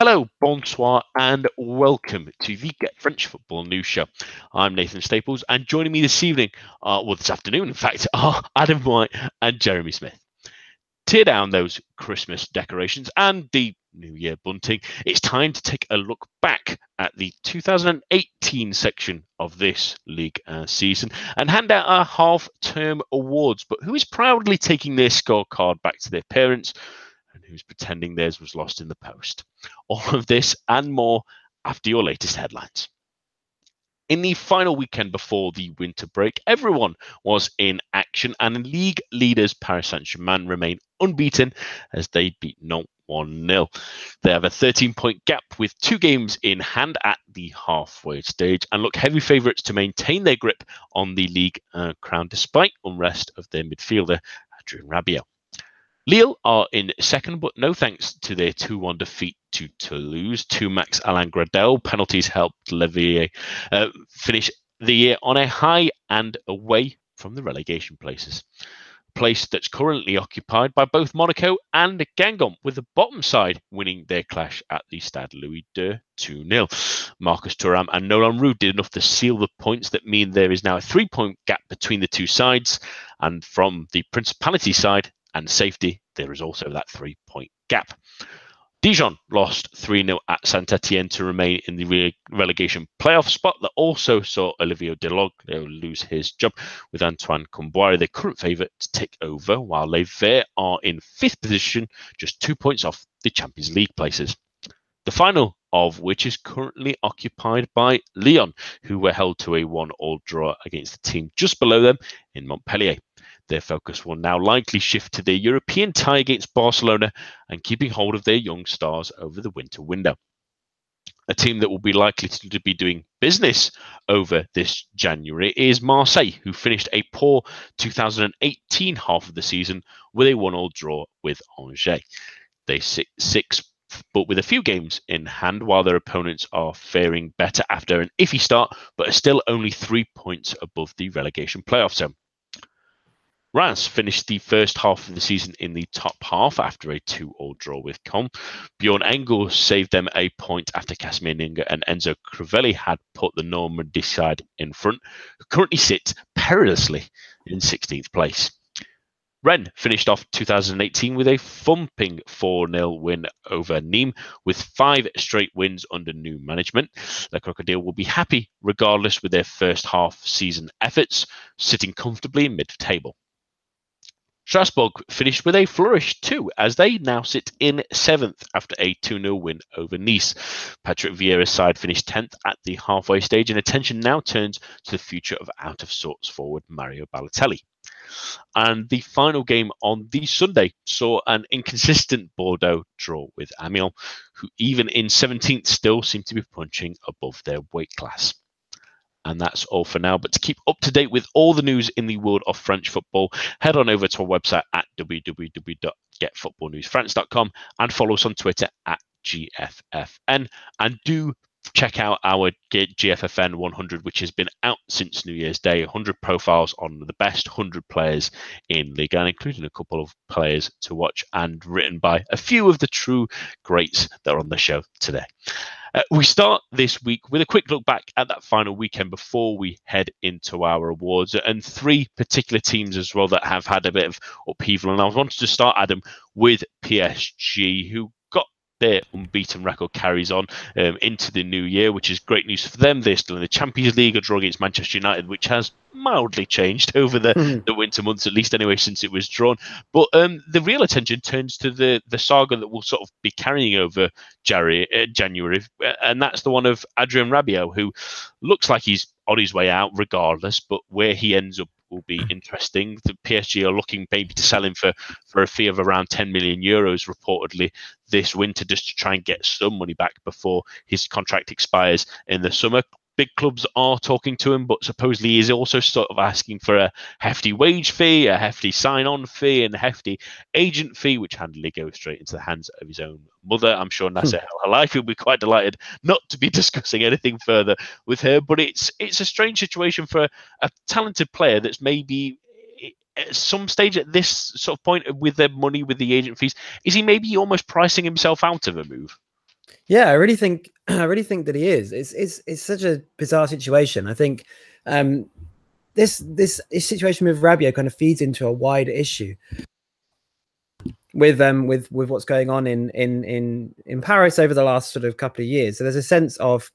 Hello, bonsoir, and welcome to the Get French Football News Show. I'm Nathan Staples, and joining me this evening, uh, well, this afternoon, in fact, are Adam White and Jeremy Smith. Tear down those Christmas decorations and the New Year bunting. It's time to take a look back at the 2018 section of this league uh, season and hand out our half term awards. But who is proudly taking their scorecard back to their parents? And who's pretending theirs was lost in the post. All of this and more after your latest headlines. In the final weekend before the winter break, everyone was in action, and league leaders Paris Saint Germain remain unbeaten as they beat Nantes 1 0. They have a 13 point gap with two games in hand at the halfway stage and look heavy favourites to maintain their grip on the league uh, crown despite unrest of their midfielder, Adrien Rabiot. Lille are in second, but no thanks to their 2 1 defeat to Toulouse. Two Max Alain Gradel penalties helped Levier uh, finish the year on a high and away from the relegation places. Place that's currently occupied by both Monaco and Guingamp, with the bottom side winning their clash at the Stade Louis II 2 0. Marcus Thuram and Nolan Roux did enough to seal the points that mean there is now a three point gap between the two sides. And from the Principality side, and safety, there is also that three point gap. Dijon lost 3 0 at Saint Etienne to remain in the re- relegation playoff spot. That also saw Olivier Dall'Oglio lose his job with Antoine Kombouaré, the current favourite, to take over, while Les Verts are in fifth position, just two points off the Champions League places. The final of which is currently occupied by Lyon, who were held to a one all draw against the team just below them in Montpellier. Their focus will now likely shift to their European tie against Barcelona and keeping hold of their young stars over the winter window. A team that will be likely to be doing business over this January is Marseille, who finished a poor 2018 half of the season with a one-all draw with Angers. They sit six, but with a few games in hand, while their opponents are faring better after an iffy start, but are still only three points above the relegation playoff zone. Reims finished the first half of the season in the top half after a 2 all draw with Caen. Bjorn Engel saved them a point after Casimir Ninga and Enzo Crivelli had put the Normandy side in front, who currently sit perilously in 16th place. Rennes finished off 2018 with a thumping 4 0 win over Nîmes, with five straight wins under new management. The Crocodile will be happy regardless with their first half season efforts, sitting comfortably in mid table. Strasbourg finished with a flourish too, as they now sit in seventh after a 2 0 win over Nice. Patrick Vieira's side finished 10th at the halfway stage, and attention now turns to the future of out of sorts forward Mario Balotelli. And the final game on the Sunday saw an inconsistent Bordeaux draw with Amiens, who even in 17th still seem to be punching above their weight class. And that's all for now. But to keep up to date with all the news in the world of French football, head on over to our website at www.getfootballnewsfrance.com and follow us on Twitter at GFFN. And do check out our GFFN 100, which has been out since New Year's Day. 100 profiles on the best 100 players in Ligue 1, including a couple of players to watch and written by a few of the true greats that are on the show today. Uh, we start this week with a quick look back at that final weekend before we head into our awards and three particular teams as well that have had a bit of upheaval. And I wanted to start, Adam, with PSG, who their unbeaten record carries on um, into the new year, which is great news for them. They're still in the Champions League, a draw against Manchester United, which has mildly changed over the, mm-hmm. the winter months, at least anyway, since it was drawn. But um, the real attention turns to the, the saga that will sort of be carrying over January, uh, January, and that's the one of Adrien Rabiot, who looks like he's on his way out regardless, but where he ends up will be interesting. The PSG are looking maybe to sell him for, for a fee of around 10 million euros reportedly this winter just to try and get some money back before his contract expires in the summer big clubs are talking to him, but supposedly he's also sort of asking for a hefty wage fee, a hefty sign-on fee, and a hefty agent fee, which handily goes straight into the hands of his own mother. I'm sure Nasser hmm. El will be quite delighted not to be discussing anything further with her. But it's it's a strange situation for a talented player that's maybe at some stage at this sort of point with the money with the agent fees is he maybe almost pricing himself out of a move Yeah, I really think I really think that he is. It's it's it's such a bizarre situation. I think um, this this situation with Rabiot kind of feeds into a wider issue with um with with what's going on in in in in Paris over the last sort of couple of years. So there's a sense of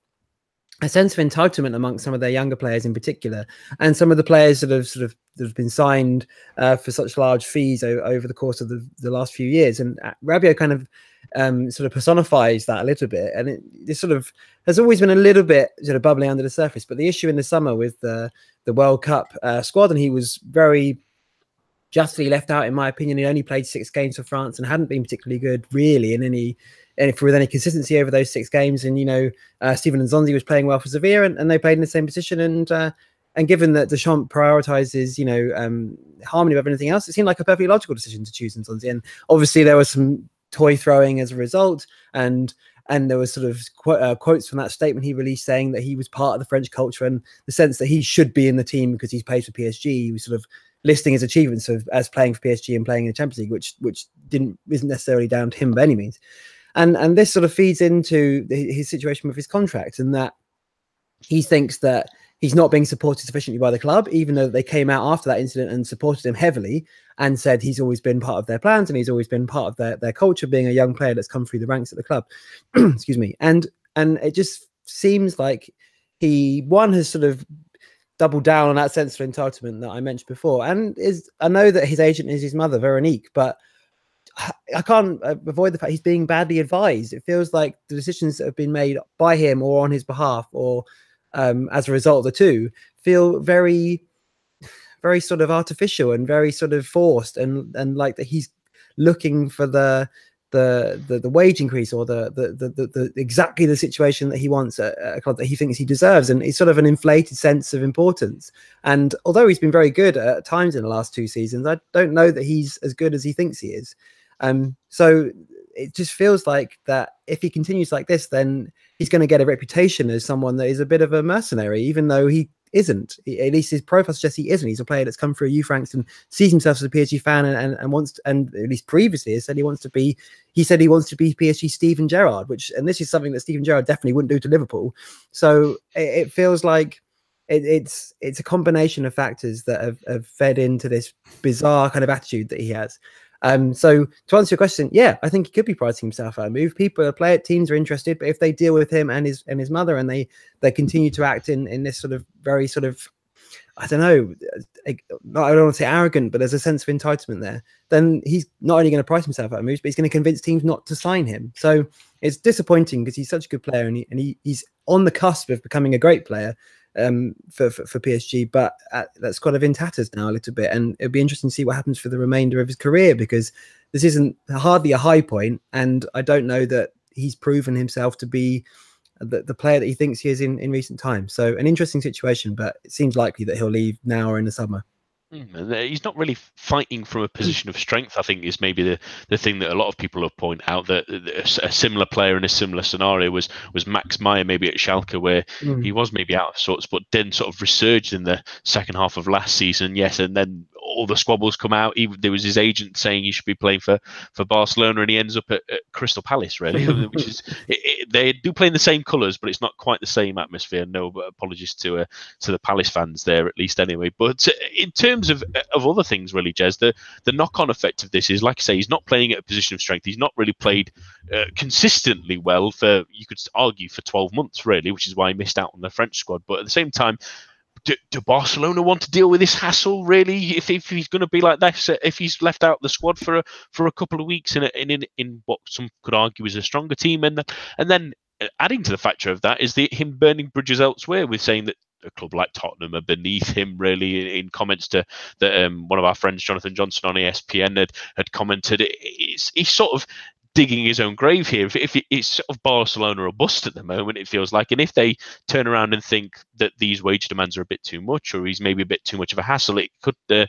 a sense of entitlement amongst some of their younger players in particular, and some of the players that have sort of that have been signed uh, for such large fees over the course of the, the last few years. And uh, Rabiot kind of um, sort of personifies that a little bit, and it this sort of has always been a little bit sort of bubbling under the surface. But the issue in the summer with the the World Cup uh, squad, and he was very justly left out, in my opinion. He only played six games for France and hadn't been particularly good, really, in any and with any consistency over those six games. And you know, uh, and Nzonzi was playing well for Sevilla, and, and they played in the same position. And uh, and given that Deschamps prioritizes, you know, um, harmony above anything else, it seemed like a perfectly logical decision to choose Nzonzi. And obviously, there was some toy throwing as a result, and and there was sort of qu- uh, quotes from that statement he released saying that he was part of the French culture and the sense that he should be in the team because he's played for PSG. He was sort of listing his achievements of as playing for PSG and playing in the Champions League, which which didn't isn't necessarily down to him by any means. And and this sort of feeds into the, his situation with his contract and that he thinks that he's not being supported sufficiently by the club, even though they came out after that incident and supported him heavily and said he's always been part of their plans and he's always been part of their, their culture, being a young player that's come through the ranks at the club. Excuse me. And and it just seems like he one has sort of doubled down on that sense of entitlement that I mentioned before. And is I know that his agent is his mother, Veronique, but I can't uh, avoid the fact he's being badly advised. It feels like the decisions that have been made by him or on his behalf or um, as a result of the two feel very, very sort of artificial and very sort of forced and and like that he's looking for the the the, the wage increase or the, the the, the the exactly the situation that he wants at a club that he thinks he deserves. And it's sort of an inflated sense of importance. And although he's been very good at times in the last two seasons i don't know that he's as good as he thinks he is. Um so it just feels like that if he continues like this then he's going to get a reputation as someone that is a bit of a mercenary even though he isn't. At least his profile suggests he isn't. He's a player that's come through youth ranks and sees himself as a PSG fan and, and, and wants to, and at least previously has said he wants to be he said he wants to be PSG Steven Gerrard, which and this is something that Steven Gerrard definitely wouldn't do to Liverpool. So it, it feels like it, it's it's a combination of factors that have, have fed into this bizarre kind of attitude that he has. Um, so to answer your question, yeah, I think he could be pricing himself out of move. People, player teams are interested, but if they deal with him and his and his mother, and they they continue to act in in this sort of very sort of I don't know, I don't want to say arrogant, but there's a sense of entitlement there. Then he's not only going to price himself out of moves, but he's going to convince teams not to sign him. So it's disappointing because he's such a good player and, he, and he, he's on the cusp of becoming a great player um, for, for, for PSG, but at, that's kind of in tatters now a little bit. And it'll be interesting to see what happens for the remainder of his career because this isn't hardly a high point, and I don't know that he's proven himself to be the, the player that he thinks he is in, in recent times. So an interesting situation, but it seems likely that he'll leave now or in the summer. Hmm, he's not really fighting from a position of strength. I think is maybe the, the thing that a lot of people have pointed out that a similar player in a similar scenario was was Max Meyer maybe at Schalke where mm. he was maybe out of sorts, but then sort of resurged in the second half of last season. Yes, and then all the squabbles come out. Even there was his agent saying he should be playing for, for Barcelona, and he ends up at, at Crystal Palace, really, which is it, it, they do play in the same colours, but it's not quite the same atmosphere. No, apologies to uh, to the Palace fans there, at least anyway. But uh, in terms of of other things, really, Jez, the the knock on effect of this is, like I say, he's not playing at a position of strength. He's not really played uh, consistently well for you could argue for 12 months, really, which is why he missed out on the French squad. But at the same time do, do, Barcelona want to deal with this hassle really? If, if he's going to be like this, if he's left out the squad for a, for a couple of weeks in, a, in in in what some could argue is a stronger team, and and then uh, adding to the factor of that is the him burning bridges elsewhere with saying that a club like Tottenham are beneath him really in comments to that um, one of our friends Jonathan Johnson on ESPN had had commented it's he's sort of digging his own grave here. If, if it's sort of Barcelona or bust at the moment, it feels like, and if they turn around and think that these wage demands are a bit too much, or he's maybe a bit too much of a hassle, it could uh,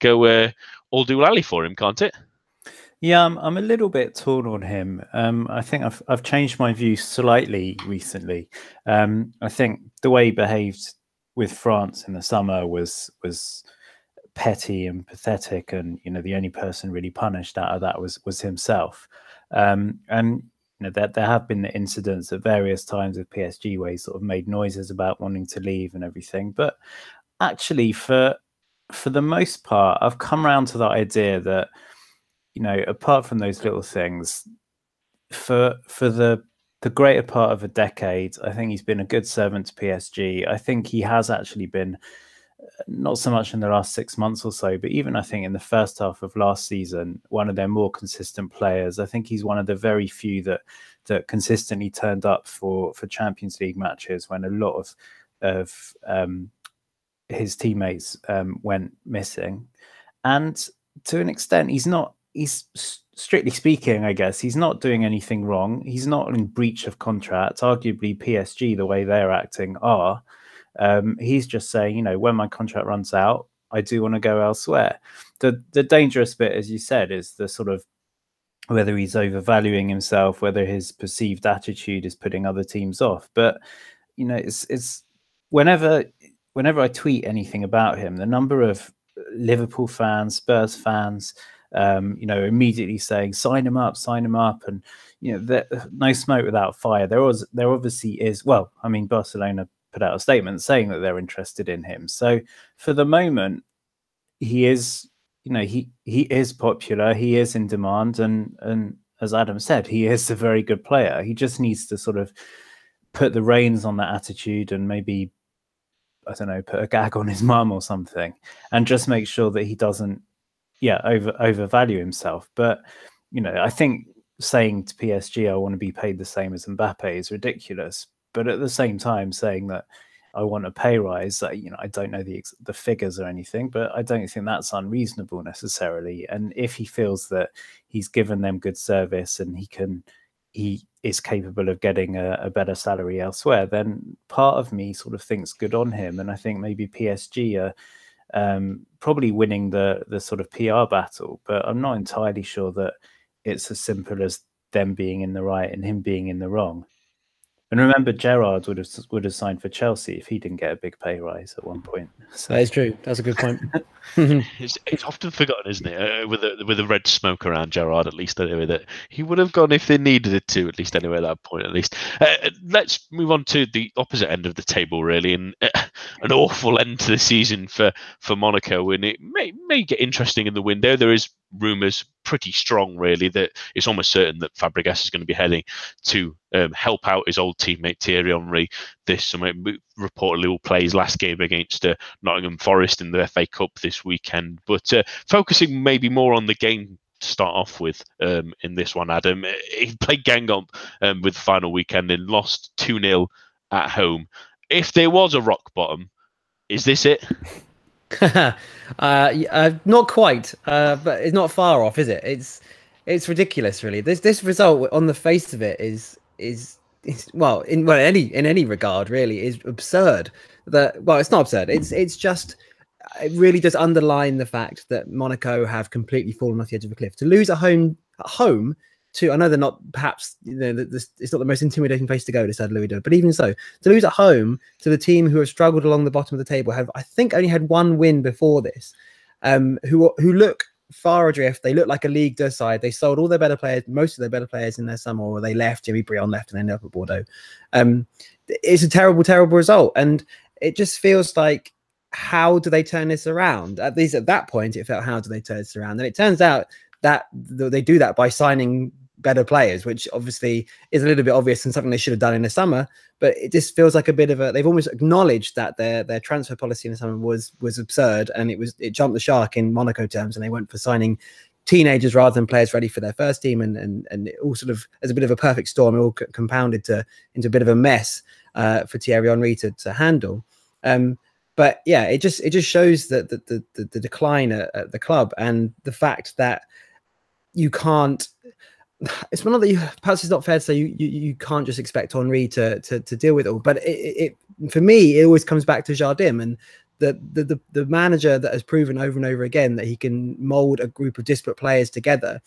go uh, all do lally for him, can't it? Yeah, I'm, I'm a little bit torn on him. Um, I think I've I've changed my view slightly recently. Um, I think the way he behaved with France in the summer was was petty and pathetic, and you know the only person really punished out of that was was himself. Um, and you know, there, there have been the incidents at various times with PSG where he sort of made noises about wanting to leave and everything. But actually, for for the most part, I've come around to the idea that, you know, apart from those little things, for for the the greater part of a decade, I think he's been a good servant to PSG. I think he has actually been not so much in the last six months or so, but even I think in the first half of last season, one of their more consistent players. I think he's one of the very few that that consistently turned up for for Champions League matches when a lot of of um, his teammates um, went missing, and to an extent, he's not. He's strictly speaking, I guess he's not doing anything wrong. He's not in breach of contract. Arguably, PSG, the way they're acting, are. Um, he's just saying, you know, when my contract runs out, I do want to go elsewhere. The the dangerous bit, as you said, is the sort of whether he's overvaluing himself, whether his perceived attitude is putting other teams off. But you know, it's it's whenever whenever I tweet anything about him, the number of Liverpool fans, Spurs fans, um, you know, immediately saying sign him up, sign him up, and you know, there, no smoke without fire. There was there obviously is. Well, I mean, Barcelona put out a statement saying that they're interested in him. So for the moment, he is, you know, he he is popular, he is in demand, and and as Adam said, he is a very good player. He just needs to sort of put the reins on that attitude and maybe I don't know, put a gag on his mum or something, and just make sure that he doesn't, yeah, over overvalue himself. But you know, I think saying to PSG, "I want to be paid the same as Mbappe" is ridiculous but at the same time saying that I want a pay rise. You know, I don't know the the figures or anything, but I don't think that's unreasonable necessarily. And if he feels that he's given them good service and he can, he is capable of getting a, a better salary elsewhere, then part of me sort of thinks good on him. And I think maybe PSG are um, probably winning the the sort of PR battle, but I'm not entirely sure that it's as simple as them being in the right and him being in the wrong. And remember, Gerrard would have would have signed for Chelsea if he didn't get a big pay rise at one point. So. That is true. That's a good point. it's, it's, often forgotten, isn't it? Uh, with the with the red smoke around Gerrard, at least anyway, that he would have gone if they needed it to, at least anyway at that point, at least. Uh, uh let's move on to the opposite end of the table, really, and uh, an awful end to the season for for Monaco, and it may may get interesting in the window. There is rumours pretty strong, really, that it's almost certain that Fabregas is going to be heading to um, help out his old teammate Thierry Henry this summer. Reportedly, will play his last game against uh, Nottingham Forest in the FA Cup this weekend. But uh, focusing maybe more on the game to start off with um, in this one, Adam. He played Guingamp um, with the final weekend and lost 2 0 at home. If there was a rock bottom, is this it? uh, uh, not quite, uh, but it's not far off, is it? It's it's ridiculous, really. This this result, on the face of it, is is is well in well any in any regard, really, is absurd. That well, it's not absurd. It's it's just it really does underline the fact that Monaco have completely fallen off the edge of a cliff. To lose a home at home to I know they're not perhaps you know this, it's not the most intimidating place to go to Stade Louis but even so, to lose at home to the team who have struggled along the bottom of the table have I think only had one win before this, um, who who look far adrift. They look like a League side. They sold all their better players, most of their better players in their summer, or they left. Jimmy Briand left and ended up at Bordeaux. Um, it's a terrible, terrible result, and it just feels like how do they turn this around? At least at that point, it felt how do they turn this around? And it turns out that they do that by signing better players, which obviously is a little bit obvious and something they should have done in the summer. But it just feels like a bit of a they've almost acknowledged that their their transfer policy in the summer was was absurd and it was it jumped the shark in Monaco terms and they went for signing teenagers rather than players ready for their first team and and and it all sort of as a bit of a perfect storm, it all compounded to into a bit of a mess uh, for Thierry Henry to, to handle. Um, but yeah, it just it just shows that the the, the, the decline at, at the club and the fact that you can't it's one of the perhaps it's not fair to say you, you, you can't just expect Henry to, to to deal with it all. But it, it for me it always comes back to Jardim and the, the the the manager that has proven over and over again that he can mold a group of disparate players together.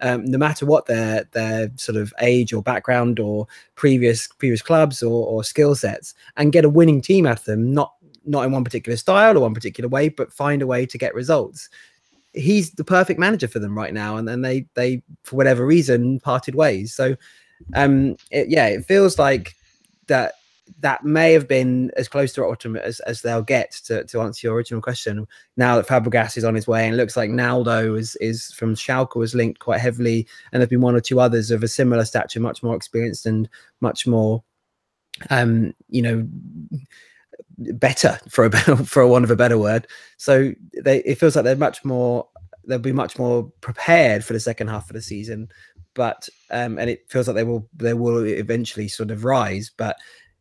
Um, no matter what their their sort of age or background or previous previous clubs or, or skill sets, and get a winning team out of them, not not in one particular style or one particular way, but find a way to get results he's the perfect manager for them right now and then they they for whatever reason parted ways so um, it, yeah, it feels like that that may have been as close to Rotterdam as, as they'll get to, to answer your original question. Now that Fabregas is on his way, and looks like Naldo is is from Schalke was linked quite heavily, and there've been one or two others of a similar stature, much more experienced and much more, um, you know, better for a for a want of a better word. So they it feels like they're much more they'll be much more prepared for the second half of the season. But um, and it feels like they will they will eventually sort of rise, but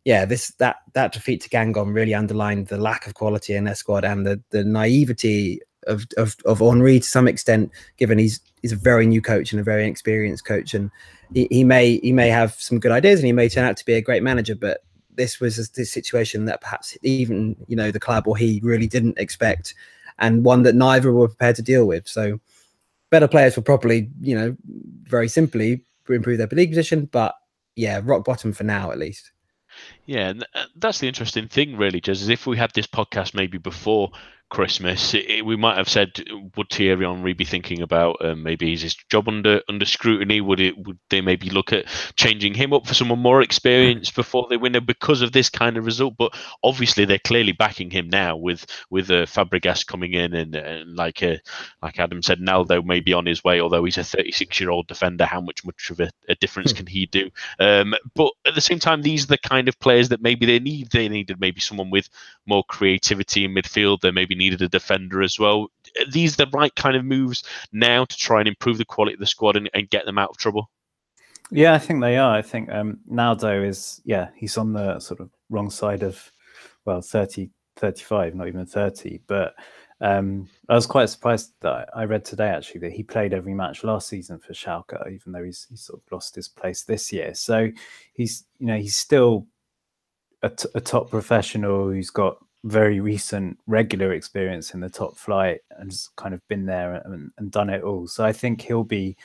yeah, this that that defeat to Guingamp really underlined the lack of quality in their squad and the the naivety of of of Henry to some extent, given he's he's a very new coach and a very experienced coach, and he, he may he may have some good ideas and he may turn out to be a great manager, but this was a, situation that perhaps even you know the club or he really didn't expect, and one that neither were prepared to deal with. So, better players will probably you know very simply improve their league position, but yeah, rock bottom for now at least. Yeah, uh, that's the interesting thing, really, just is if we had this podcast maybe before Christmas, it, it, we might have said, would Thierry Henry be thinking about um, maybe is his job under under scrutiny? Would it would they maybe look at changing him up for someone more experienced before they win it because of this kind of result? But obviously, they're clearly backing him now with with uh, Fabregas coming in and, and like uh, like Adam said, Naldo may be on his way, although he's a 36 year old defender. How much much of a, a difference hmm. can he do? Um, but at the same time, these are the kind of players that maybe they need. They needed maybe someone with more creativity in midfield. They maybe needed a defender as well. Are these the right kind of moves now to try and improve the quality of the squad and, and get them out of trouble? Yeah, I think they are. I think um, Naldo is, yeah, he's on the sort of wrong side of, well, 30, 35, not even 30. But um, I was quite surprised that I read today actually that he played every match last season for Schalke, even though he's, he's sort of lost his place this year. So he's, you know, he's still a, t- a top professional who's got very recent regular experience in the top flight and has kind of been there and, and done it all. So I think he'll be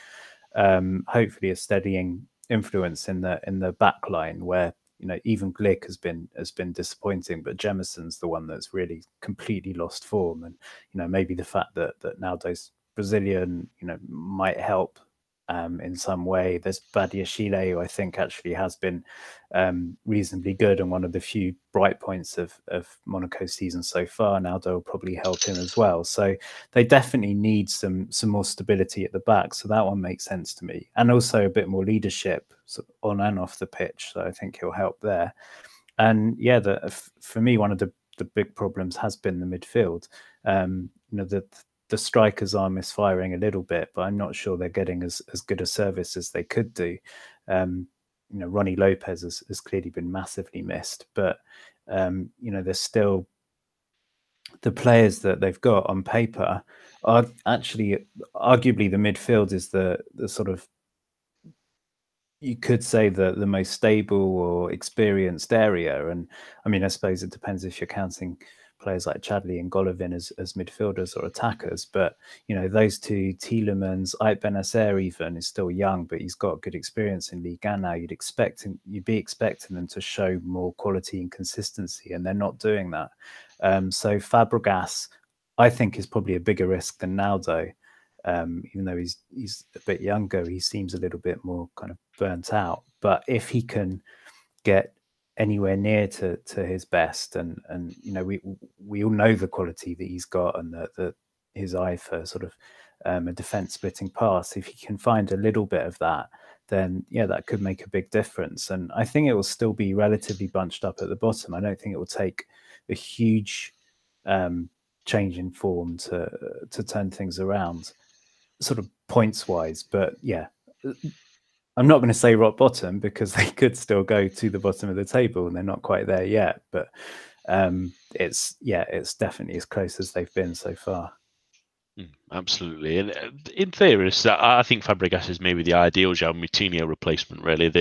um, hopefully a steadying influence in the in the back line where you know even Glik has been has been disappointing, but Jemerson's the one that's really completely lost form, and you know maybe the fact that that Naldo's Brazilian you know might help um, in some way. There's Badia Badiashile, who I think actually has been um, reasonably good and one of the few bright points of, of Monaco's season so far. Naldo will probably help him as well. So they definitely need some some more stability at the back. So that one makes sense to me, and also a bit more leadership on and off the pitch. So I think he'll help there. And yeah, the, for me, one of the the big problems has been the midfield. Um, you know, the the strikers are misfiring a little bit, but I'm not sure they're getting as, as good a service as they could do. Um, you know, Rony Lopes has, has clearly been massively missed, but um, you know, there's still the players that they've got on paper are actually arguably the midfield is the the sort of you could say the the most stable or experienced area and i mean i suppose it depends if you're counting players like Chadli and Golovin as, as midfielders or attackers. But you know, those two, Tielemans, Ait Bennasar even is still young, but he's got good experience in Ligue 1 now. You'd expect him, you'd be expecting them to show more quality and consistency, and they're not doing that. Um, so Fabregas, I think, is probably a bigger risk than Naldo. Um, even though he's he's a bit younger, he seems a little bit more kind of burnt out. But if he can get anywhere near to to his best and and you know we we all know the quality that he's got and the, the his eye for sort of um, a defense splitting pass if he can find a little bit of that then yeah that could make a big difference. And i think it will still be relatively bunched up at the bottom. I don't think it will take a huge um, change in form to to turn things around sort of points wise but yeah I'm not going to say rock bottom because they could still go to the bottom of the table and they're not quite there yet. But um, it's yeah, it's definitely as close as they've been so far. Mm, absolutely, and uh, in theory, I think Fabregas is maybe the ideal João Moutinho replacement. Really,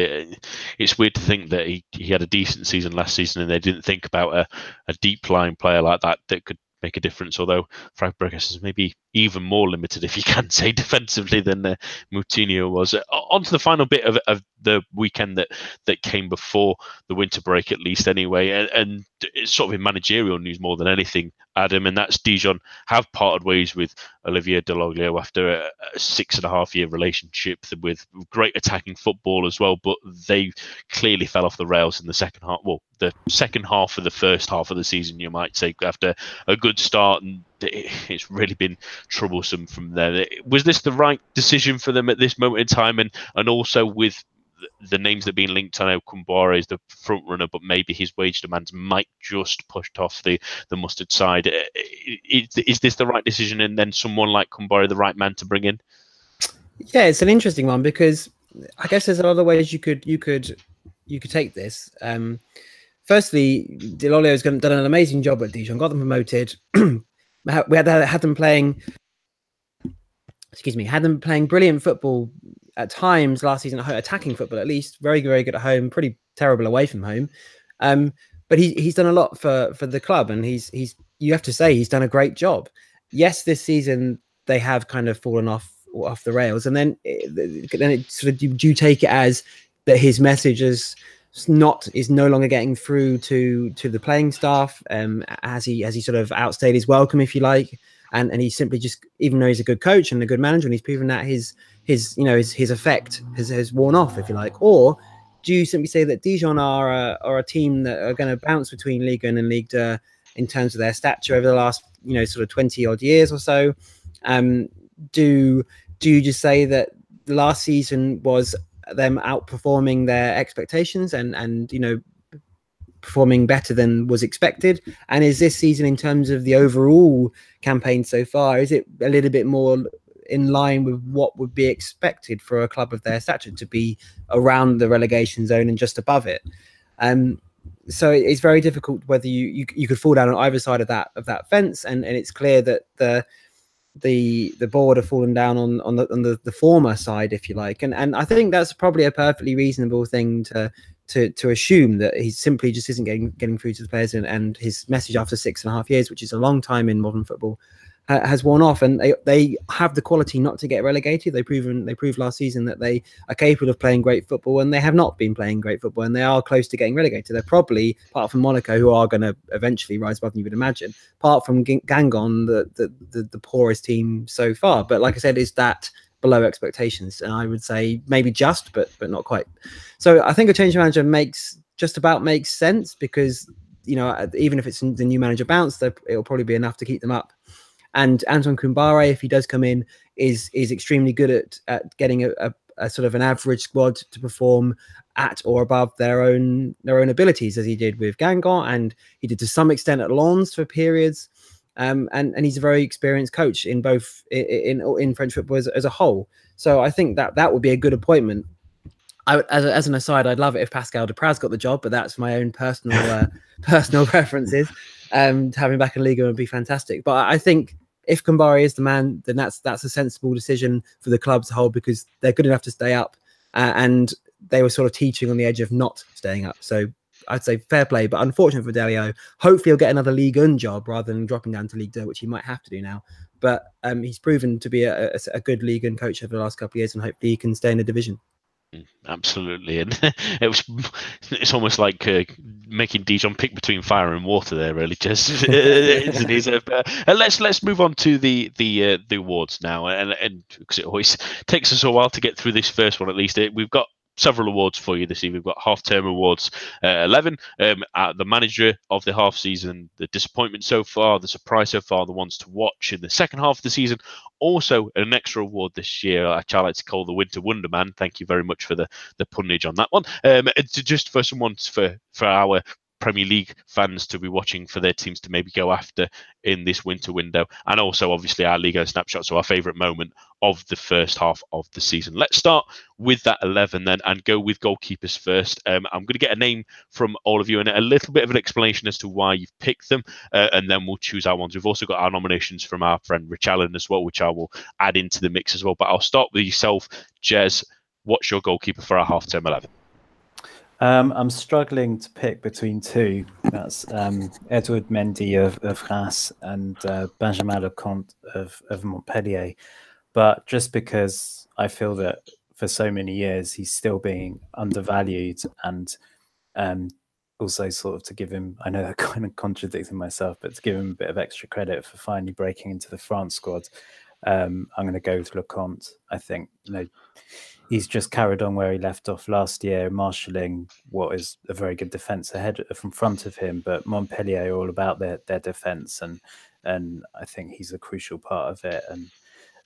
it's weird to think that he, he had a decent season last season, and they didn't think about a, a deep line player like that that could make a difference. Although Fabregas is maybe even more limited, if you can say, defensively than uh, Moutinho was. Uh, on to the final bit of, of the weekend that that came before the winter break, at least anyway, and, and it's sort of in managerial news more than anything. Adam, and that's Dijon have parted ways with Olivier Dall'Oglio after a, a six and a half year relationship with great attacking football as well, but they clearly fell off the rails in the second half. Well, the second half of the first half of the season, you might say, after a good start, and it's really been troublesome from there. Was this the right decision for them at this moment in time, and and also with the names that have been linked, I know Kombouaré is the front runner, but maybe his wage demands might just push off the, the mustard side. Uh, is, is this the right decision? And then someone like Kombouaré the right man to bring in? Yeah, it's an interesting one because I guess there's a lot of ways you could you could you could take this. Um, firstly, Dall'Oglio has done an amazing job at Dijon, got them promoted. we had had them playing. Excuse me, had them playing brilliant football at times last season, attacking football at least, very very good at home, pretty terrible away from home. Um, but he, he's done a lot for for the club, and he's he's you have to say he's done a great job. Yes, this season they have kind of fallen off off the rails, and then it, then it sort of do you take it as that his message is not is no longer getting through to to the playing staff. Um, has he has he sort of outstayed his welcome, if you like, and and he simply just even though he's a good coach and a good manager, and he's proven that his his you know his, his effect has, has worn off if you like. Or do you simply say that Dijon are a, are a team that are going to bounce between Ligue 1 and Ligue 2 in terms of their stature over the last you know sort of 20 odd years or so? Um do do you just say that last season was them outperforming their expectations and and you know performing better than was expected? And is this season in terms of the overall campaign so far is it a little bit more in line with what would be expected for a club of their stature to be around the relegation zone and just above it. Um, so it's very difficult whether you, you you could fall down on either side of that of that fence, and, and it's clear that the the the board have fallen down on on the on the, the former side, if you like, and and I think that's probably a perfectly reasonable thing to to to assume that he simply just isn't getting getting through to the players, and, and his message after six and a half years, which is a long time in modern football, has worn off, and they, they have the quality not to get relegated. They proven they proved last season that they are capable of playing great football, and they have not been playing great football, and they are close to getting relegated. They're probably apart from Monaco, who are going to eventually rise above you would imagine. Apart from Guingamp, the, the the the poorest team so far. But like I said, is that below expectations? And I would say maybe just, but but not quite. So I think a change manager makes just about makes sense because you know even if it's the new manager bounce, it'll probably be enough to keep them up. And Antoine Kombouaré, if he does come in, is is extremely good at, at getting a, a, a sort of an average squad to perform at or above their own their own abilities, as he did with Guingamp, and he did to some extent at Lens for periods. Um, and and he's a very experienced coach in both in in, in French football as, as, a whole. So I think that that would be a good appointment. I, as, as an aside, I'd love it if Pascal Dupraz got the job, but that's my own personal uh, personal preferences um, to him back in Liga would be fantastic. But I think if Kombouaré is the man, then that's that's a sensible decision for the club a whole because they're good enough to stay up, uh, and they were sort of teaching on the edge of not staying up. So I'd say fair play, but unfortunate for Delio. Hopefully, he'll get another League One job rather than dropping down to League Two, which he might have to do now. But um, he's proven to be a, a, a good League One coach over the last couple of years, and hopefully he can stay in the division. Mm, absolutely, and it was it's almost like uh, making Dijon pick between fire and water there, really. Just uh, let's let's move on to the the uh, the awards now, and and because it always takes us a while to get through this first one. At least it, we've got several awards for you this evening. We've got half term awards uh, 11, um, the manager of the half season, the disappointment so far, the surprise so far, the ones to watch in the second half of the season. Also, an extra award this year, I like to call the Winter Wonderman. Thank you very much for the the punnage on that one. Um, just for someone for for our Premier League fans to be watching for their teams to maybe go after in this winter window. And also, obviously, our Liga snapshot, so our favourite moment of the first half of the season. Let's start with that 11 then and go with goalkeepers first. Um, I'm going to get a name from all of you and a little bit of an explanation as to why you've picked them, uh, and then we'll choose our ones. We've also got our nominations from our friend Rich Allen as well, which I will add into the mix as well. But I'll start with yourself, Jez. What's your goalkeeper for our half term 11? Um, I'm struggling to pick between two. That's um, Edouard Mendy of, of and uh, Benjamin Lecomte of, of Montpellier. But just because I feel that for so many years he's still being undervalued and um, also sort of to give him, I know I kind of contradicting myself, but to give him a bit of extra credit for finally breaking into the France squad, um, I'm going to go with Lecomte. I think you know he's just carried on where he left off last year, marshalling what is a very good defence ahead from front of him. But Montpellier are all about their their defence, and and I think he's a crucial part of it. And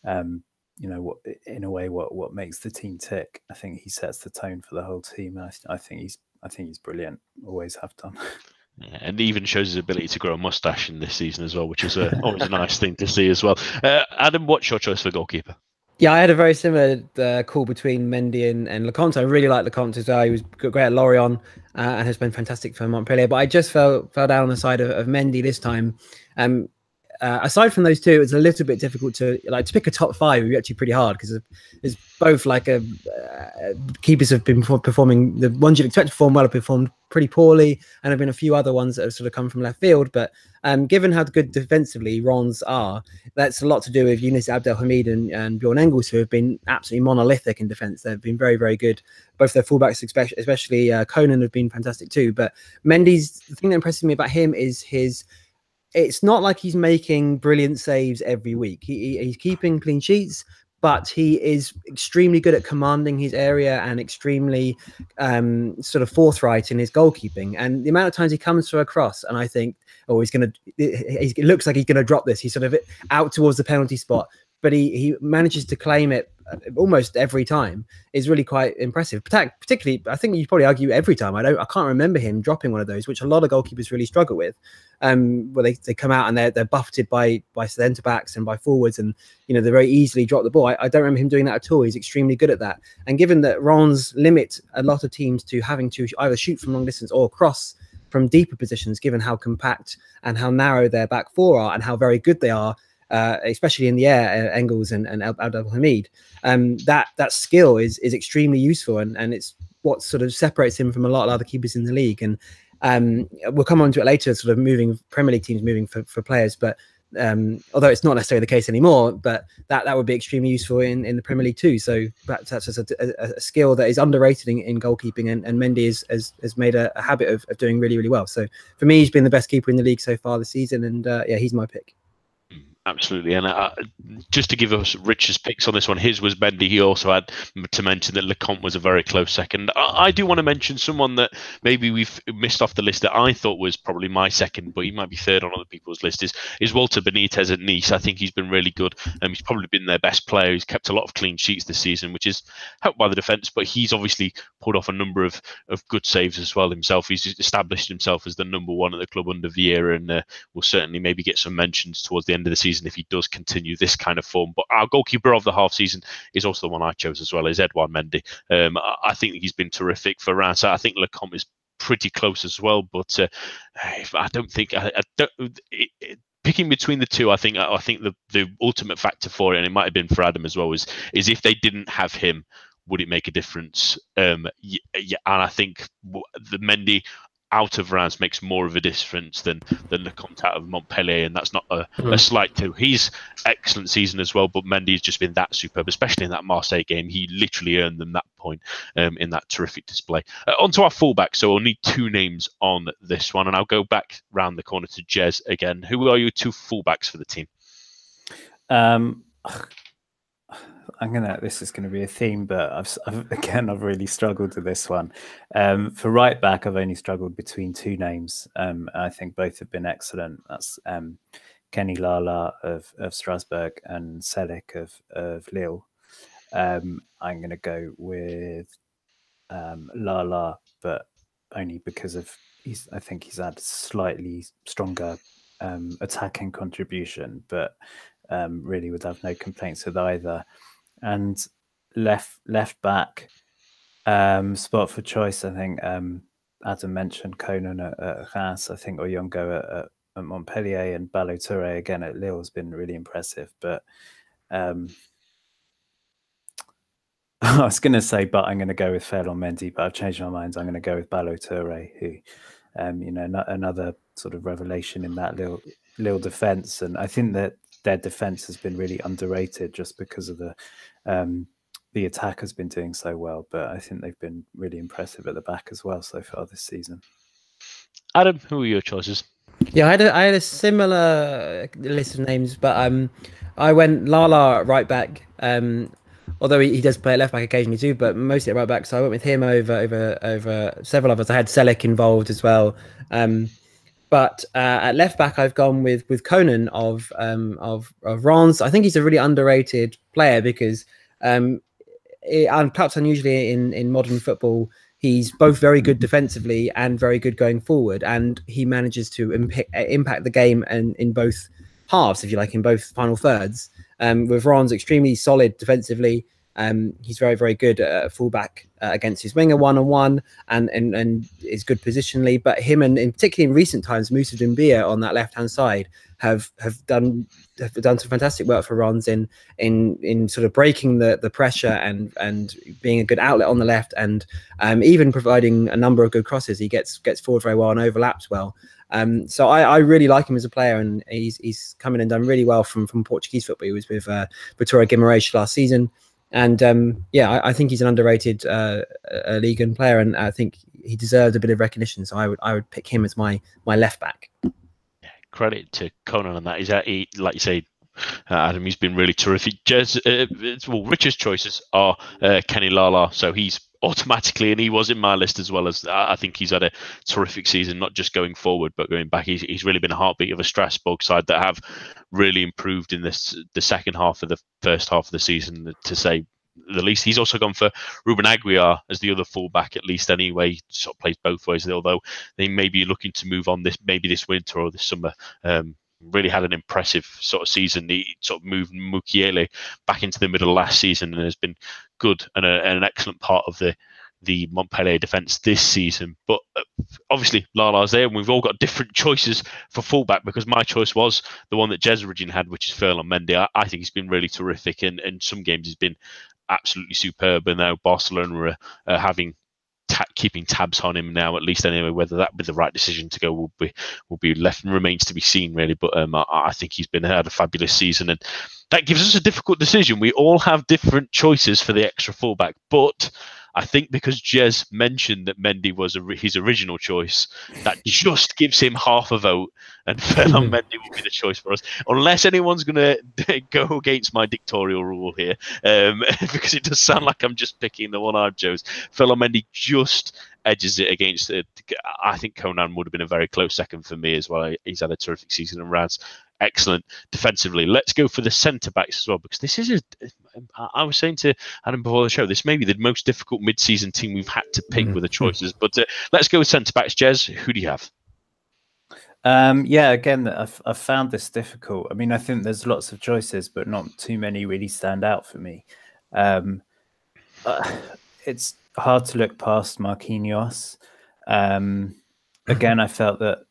um, you know what, in a way, what what makes the team tick. I think he sets the tone for the whole team. I, I think he's I think he's brilliant. Always have done. Yeah, and even shows his ability to grow a mustache in this season as well, which is a, always a nice thing to see as well. Uh, Adam, what's your choice for goalkeeper? Yeah, I had a very similar uh, call between Mendy and, and Lecomte. I really like Lecomte as well. He was great at Lorient uh, and has been fantastic for Montpellier. But I just fell fell down on the side of, of Mendy this time. Um, uh, aside from those two, it's a little bit difficult to like to pick a top five. Would be actually pretty hard because it's both like a uh, keepers have been performing the ones you'd expect to perform well have performed pretty poorly, and there have been a few other ones that have sort of come from left field. But um, given how good defensively Reims are, that's a lot to do with Younes Abdelhamid and, and Bjorn Engels, who have been absolutely monolithic in defence. They've been very, very good. Both their fullbacks, especially, uh, Konan, have been fantastic too. But Mendy's the thing that impresses me about him is his it's not like he's making brilliant saves every week. He, he's keeping clean sheets, but he is extremely good at commanding his area and extremely um, sort of forthright in his goalkeeping. And the amount of times he comes for a cross, and I think, oh, he's going to, it looks like he's going to drop this. He's sort of out towards the penalty spot, but he he manages to claim it uh, almost every time is really quite impressive. Particularly, I think you probably argue every time. I don't, I can't remember him dropping one of those, which a lot of goalkeepers really struggle with. Um, where they, they come out and they're they're buffeted by by centre backs and by forwards, and you know they very easily drop the ball. I, I, don't remember him doing that at all. He's extremely good at that. And given that Reims limit a lot of teams to having to either shoot from long distance or cross from deeper positions, given how compact and how narrow their back four are and how very good they are uh, especially in the air, uh, Engels and, and Abdel Hamid, um, that that skill is is extremely useful, and and it's what sort of separates him from a lot of other keepers in the league. And um, we'll come on to it later, sort of moving Premier League teams moving for, for players, but um, although it's not necessarily the case anymore, but that that would be extremely useful in, in the Premier League too. So that's, that's just a, a, a skill that is underrated in, in goalkeeping, and, and Mendy is, has, has made a, a habit of, of, doing really really well. So for me, he's been the best keeper in the league so far this season, and uh, yeah, he's my pick. Absolutely, and uh, just to give us Rich's picks on this one, his was Mendy. He also had to mention that Lecomte was a very close second. I, I, do want to mention someone that maybe we've missed off the list that I thought was probably my second, but he might be third on other people's list. Is is Walter Benitez at Nice? I think he's been really good. Um, he's probably been their best player. He's kept a lot of clean sheets this season, which is helped by the defence. But he's obviously pulled off a number of, of good saves as well himself. He's established himself as the number one at the club under Vieira, and uh, will certainly maybe get some mentions towards the end of the season if he does continue this kind of form. But our goalkeeper of the half season is also the one I chose as well, is Edouard Mendy. Um, I, think he's been terrific for Reims. I think Lecomte is pretty close as well, but uh, I don't think I, I don't, it, it, picking between the two, I think I think the the ultimate factor for it, and it might have been for Adam as well, is is if they didn't have him, would it make a difference? Um, yeah, and I think the Mendy out of Reims makes more of a difference than than the Lecomte of Montpellier, and that's not a, mm. a hmm. slight to. He's excellent season as well, but Mendy's just been that superb, especially in that Marseille game. He literally earned them that point um, in that terrific display. Uh, on to our fullback, so we'll need two names on this one, and I'll go back round the corner to Jez again. Who are your two fullbacks for the team? Um, I'm gonna. This is gonna be a theme, but I've, I've again I've really struggled with this one. Um, for right back, I've only struggled between two names. Um, I think both have been excellent. That's um, Kenny Lala of, of Strasbourg and Celik of of Lille. Um, I'm gonna go with um, Lala, but only because of he's. I think he's had slightly stronger um, attacking contribution, but um, really would have no complaints with either and left left back um, spot for choice. I think um, Adam mentioned Konan at, at Reims, I think Oyongo at, at, Montpellier and Ballo-Touré again at Lille has been really impressive. But um, I was going to say, but I'm going to go with Ferland Mendy, but I've changed my mind. I'm going to go with Ballo-Touré, who, um, you know, not another sort of revelation in that little little defense. And I think that their defense has been really underrated just because of the um, the attack has been doing so well, but I think they've been really impressive at the back as well so far this season. Adam, who are your choices? Yeah, I had a, I had a similar list of names, but um, I went Lala right back. Um, although he, he does play left back occasionally too, but mostly at right back. So I went with him over over over several of us. I had Celik involved as well. Um, but uh, at left back, I've gone with with Konan of um, of of. I think he's a really underrated player because um, it, and perhaps unusually in in modern football, he's both very good defensively and very good going forward, and he manages to imp- impact the game and in both halves, if you like, in both final thirds. Um, with Reims extremely solid defensively, um, he's very, very good at fullback uh, against his winger one on one, and and and is good positionally. But him and, in particularly in recent times, Moussa Doumbia on that left hand side have have done have done some fantastic work for Reims in in in sort of breaking the the pressure and and being a good outlet on the left, and um, even providing a number of good crosses. He gets gets forward very well and overlaps well. Um, so I, I, really like him as a player, and he's he's come in and done really well from from Portuguese football. He was with uh, Vitória Guimarães last season. And um, yeah, I, I, think he's an underrated uh, uh, Ligan player, and I think he deserved a bit of recognition. So I would I would pick him as my my left back. Credit to Konan on that. Is that he, like you say, uh, Adam, he's been really terrific. Uh, well, Richard's choices are uh, Kenny Lala, so he's automatically, and he was in my list as well as I think he's had a terrific season, not just going forward but going back. He's, he's really been a heartbeat of a Strasbourg side that have really improved in this the second half of the first half of the season. To say the least, he's also gone for Ruben Aguiar as the other fullback at least anyway. Sort of plays both ways, although they may be looking to move on this maybe this winter or this summer. Um, really had an impressive sort of season. He sort of moved Mukiele back into the middle last season and has been good and, a, and an excellent part of the the Montpellier defence this season. But uh, obviously, Lala's there, and we've all got different choices for fullback because my choice was the one that Jez originally had, which is Ferland Mendy. I, I, think he's been really terrific, and in some games he's been absolutely superb. And now Barcelona are, are having ta- keeping tabs on him now, at least anyway. Whether that be the right decision to go will be will be left and remains to be seen, really. But um, I, I, think he's been had a fabulous season, and that gives us a difficult decision. We all have different choices for the extra fullback, but I think because Jez mentioned that Mendy was a, his original choice, that just gives him half a vote, and Ferland Mendy will be the choice for us. Unless anyone's going to go against my dictatorial rule here, um, because it does sound like I'm just picking the one I've chose. Ferland Mendy just edges it against it. I think Konan would have been a very close second for me as well. He's had a terrific season, and Raz excellent defensively. Let's go for the centre backs as well because this is a. I was saying to Adam before the show, this may be the most difficult mid-season team we've had to pick mm-hmm. with the choices. But uh, let's go with centre backs. Jez, who do you have? Um, yeah, again, I've, I've found this difficult. I mean, I think there's lots of choices, but not too many really stand out for me. Um, uh, it's hard to look past Marquinhos. Um, again, I felt that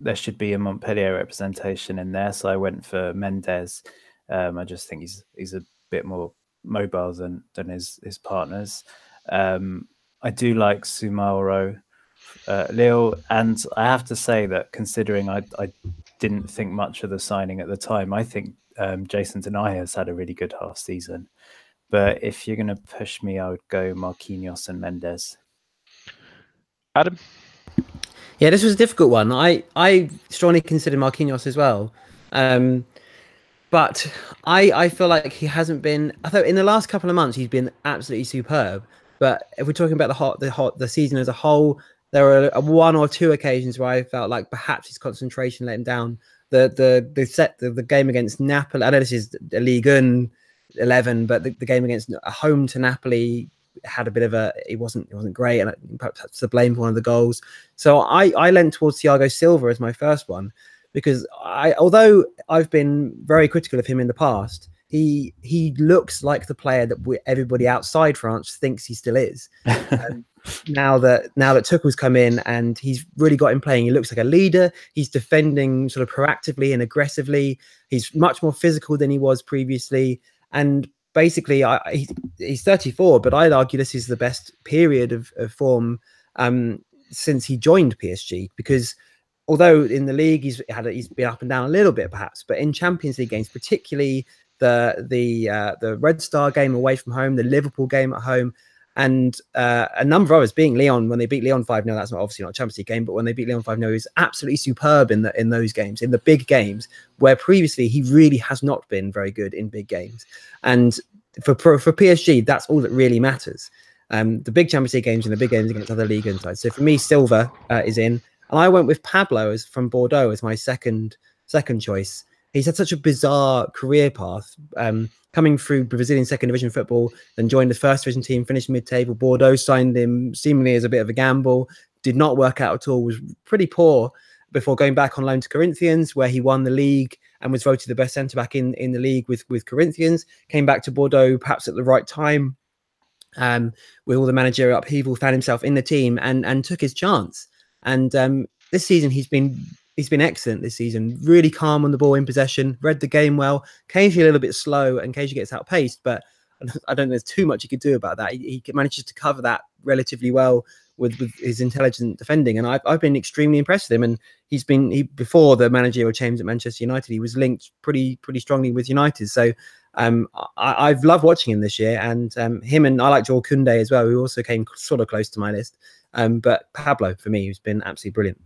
there should be a Montpellier representation in there. So I went for Mendes. Um, I just think he's he's a bit more mobile than than his his partners. Um, I do like Soumaoro, uh, Lille, and I have to say that considering I I didn't think much of the signing at the time, I think um, Jason Denayer has had a really good half season. But if you're going to push me, I would go Marquinhos and Mendes. Adam. Yeah, this was a difficult one. I I strongly consider Marquinhos as well. Um, but I I feel like he hasn't been. I thought in the last couple of months he's been absolutely superb. But if we're talking about the hot the hot the season as a whole, there were one or two occasions where I felt like perhaps his concentration let him down. The the the set the, the game against Napoli. I know this is a League eleven, but the, the game against a home to Napoli had a bit of a it wasn't it wasn't great and perhaps that's the blame for one of the goals. So I I leant towards Thiago Silva as my first one because I although I've been very critical of him in the past, he he looks like the player that we, everybody outside France thinks he still is. now that now that Tuchel's come in and he's really got him playing, he looks like a leader. He's defending sort of proactively and aggressively. He's much more physical than he was previously. And basically, I, he, he's 34, but I'd argue this is the best period of, of form um, since he joined PSG because although in the league he's had a, he's been up and down a little bit perhaps, but in Champions League games, particularly the the uh, the Red Star game away from home, the Liverpool game at home, and uh, a number of others, being Lyon when they beat Lyon five 0 That's not obviously not a Champions League game, but when they beat Lyon five 0 he was absolutely superb in the in those games, in the big games, where previously he really has not been very good in big games. And for for PSG, that's all that really matters. Um, the big Champions League games and the big games against other league sides. So for me, Silva uh, is in, and I went with Pablo as from Bordeaux as my second second choice. He's had such a bizarre career path, um, coming through Brazilian second division football, then joined the first division team, finished mid-table. Bordeaux signed him seemingly as a bit of a gamble, did not work out at all, was pretty poor before going back on loan to Corinthians, where he won the league and was voted the best centre back in, in the league with, with Corinthians. Came back to Bordeaux perhaps at the right time, um, with all the managerial upheaval, found himself in the team and and took his chance. And um, this season he's been he's been excellent this season. Really calm on the ball in possession, read the game well. Occasionally a little bit slow, and occasionally gets outpaced, but I don't think there's too much he could do about that. He, he manages to cover that relatively well with, with his intelligent defending, and I've, I've been extremely impressed with him. And he's been he before the managerial change at Manchester United, he was linked pretty pretty strongly with United. So um, I, have loved watching him this year, and um, him and I like Jules Koundé as well, who also came sort of close to my list. Um, but Pablo for me, who's been absolutely brilliant.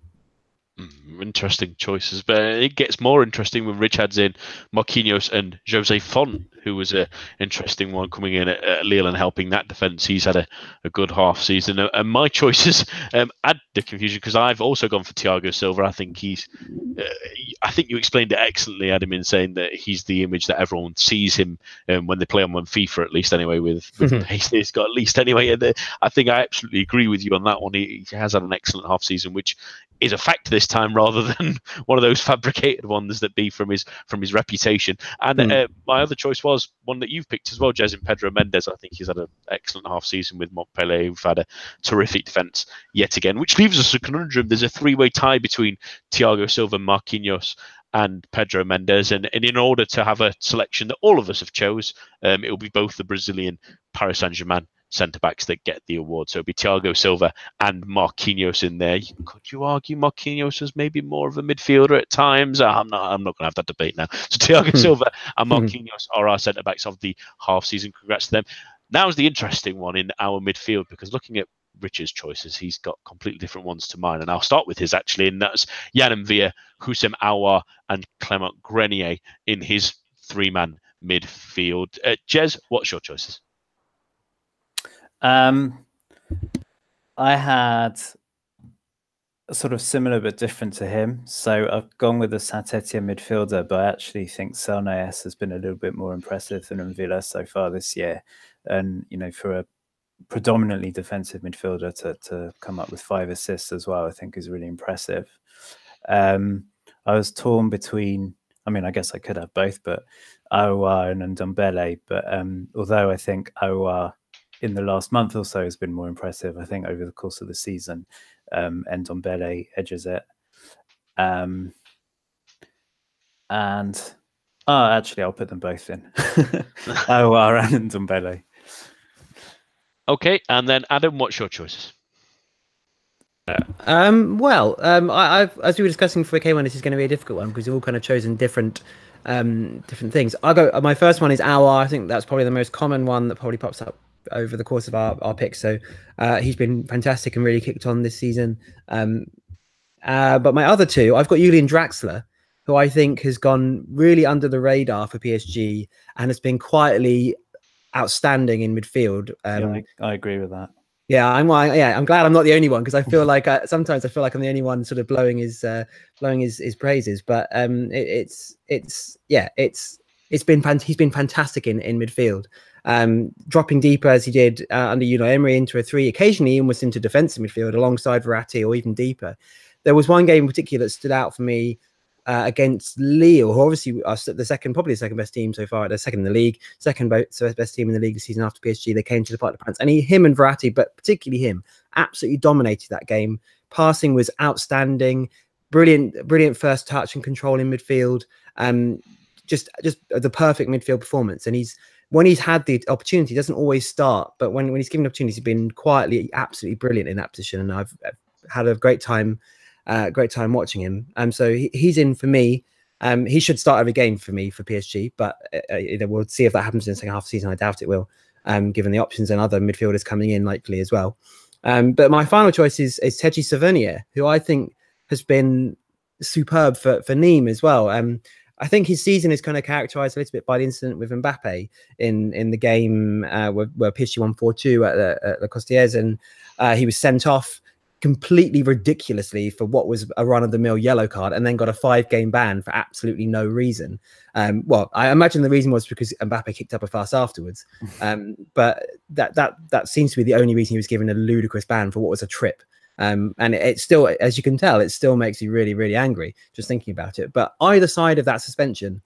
Mm, interesting choices, but it gets more interesting when Rich adds in Marquinhos and José Fonte, who was a interesting one coming in at, at Lille and helping that defence. He's had a, a good half season, and my choices um, add the confusion because I've also gone for Thiago Silva. I think he's, uh, I think you explained it excellently, Adam, in saying that he's the image that everyone sees him um, when they play on one FIFA, at least anyway, with, with the pace he's got at least anyway. And uh, I think I absolutely agree with you on that one. He, he has had an excellent half season, which is a fact this time rather than one of those fabricated ones that be from his from his reputation. And mm. uh, my other choice was one that you've picked as well, Jez, in Pedro Mendes. I think he's had an excellent half season with Montpellier, who've had a terrific defence yet again, which leaves us a conundrum. There's a three way tie between Thiago Silva, Marquinhos, and Pedro Mendes. And, and in order to have a selection that all of us have chose, um, it will be both the Brazilian Paris Saint Germain centre backs that get the award. So it'll be Thiago Silva and Marquinhos in there. Could you argue Marquinhos was maybe more of a midfielder at times? Uh, I'm not. I'm not going to have that debate now. So Thiago. Silva and hmm. Marquinhos are our centre backs of the half season. Congrats to them. Now's the interesting one in our midfield because looking at Richard's choices, he's got completely different ones to mine. And I'll start with his actually, and that's Yann M'Vila, Houssem Aouar, and Clement Grenier in his three man midfield. Uh, Jez, what's your choices? Um, I had sort of similar but different to him. So I've gone with the Saint Etienne midfielder, but I actually think Selnæs has been a little bit more impressive than M'Vila so far this year. And, you know, for a predominantly defensive midfielder to, to come up with five assists as well, I think is really impressive. Um, I was torn between, I mean, I guess I could have both, but Aouar and Ndombele. But um, although I think Aouar in the last month or so has been more impressive. I think over the course of the season, um, Ndombele edges it. Um, and oh, actually, I'll put them both in. oh, Aouar and Ndombele. Okay, and then Adam, what's your choices? Um, well, um, I, have as we were discussing for K1, this is going to be a difficult one because you've all kind of chosen different um, different things. I'll go. My first one is Aouar. I think that's probably the most common one that probably pops up over the course of our, our picks. So uh, he's been fantastic and really kicked on this season. Um, uh, but my other two, I've got Julian Draxler, who I think has gone really under the radar for PSG and has been quietly outstanding in midfield. Um, yeah, I, I, agree with that. Yeah, I'm. Yeah, I'm glad I'm not the only one because I feel like I, uh, sometimes I feel like I'm the only one sort of blowing his uh, blowing his, his praises. But um, it, it's it's yeah, it's it's been he's been fantastic in in midfield um, dropping deeper as he did uh, under Unai Emery into a three, occasionally almost into defensive midfield alongside Verratti or even deeper. There was one game in particular that stood out for me uh, against Lille, who obviously are the second, probably the second best team so far. They're second in the league, second best team in the league this season after PSG. They came to the Parc des Princes, and he, him and Verratti, but particularly him, absolutely dominated that game. Passing was outstanding, brilliant, brilliant first touch and control in midfield. Um, just, just the perfect midfield performance, and he's when he's had the opportunity, doesn't always start, but when, when he's given opportunities, he's been quietly absolutely brilliant in that position. And I've, had a great time, uh, great time watching him. Um, so he, he's in for me. Um, he should start every game for me for PSG, but uh, uh we'll see if that happens in the second half of the season. I doubt it will. um, given the options and other midfielders coming in likely as well. Um, but my final choice is is Téji Savanier, who I think has been superb for for Nîmes as well. Um, I think his season is kind of characterized a little bit by the incident with Mbappe in in the game uh, where, where PSG won four two at the, at the Costières, and uh, he was sent off completely ridiculously for what was a run of the mill yellow card and then got a five game ban for absolutely no reason. Um, well, I imagine the reason was because Mbappe kicked up a fuss afterwards. Um, but that that that seems to be the only reason he was given a ludicrous ban for what was a trip. Um, and it, it, still, as you can tell, it still makes you really, really angry just thinking about it. But either side of that suspension,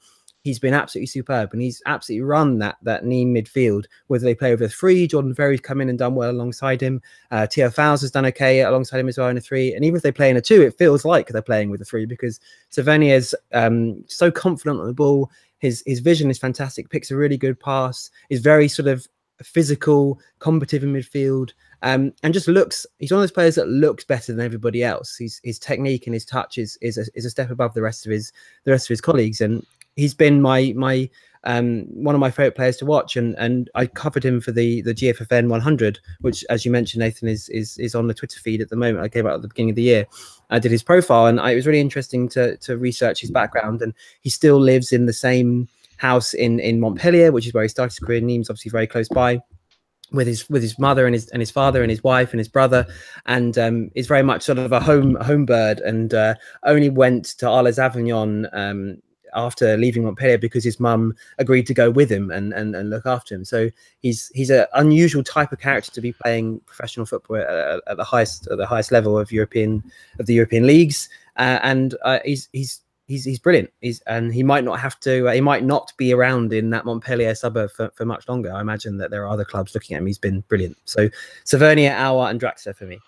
he's been absolutely superb and he's absolutely run that that knee midfield. Whether they play with a three, Jordan Ferri's come in and done well alongside him. Uh, Théo Valls has done okay alongside him as well in a three. And even if they play in a two, it feels like they're playing with a three because Savanier is um, so confident on the ball. His his vision is fantastic. Picks a really good pass. Is very sort of physical, combative in midfield, um, and just looks. He's one of those players that looks better than everybody else. His his technique and his touch is is a, is a step above the rest of his the rest of his colleagues, and he's been my my um, one of my favorite players to watch. And and I covered him for the the GFFN 100, which, as you mentioned, Nathan is is is on the Twitter feed at the moment. I came out at the beginning of the year. I did his profile, and I, it was really interesting to to research his background. And he still lives in the same house in in Montpellier, which is where he started his career. Nîmes, obviously, very close by with his with his mother and his and his father and his wife and his brother, and um, is very much sort of a home home bird, and uh, only went to Arles Avignon um, after leaving Montpellier because his mum agreed to go with him and, and, and look after him. So he's he's an unusual type of character to be playing professional football at, at, the highest at the highest level of European of the European leagues, uh, and uh, he's he's he's he's brilliant. He's and he might not have to. Uh, he might not be around in that Montpellier suburb for, for much longer. I imagine that there are other clubs looking at him. He's been brilliant. So Savanier, Aouar, and Draxler for me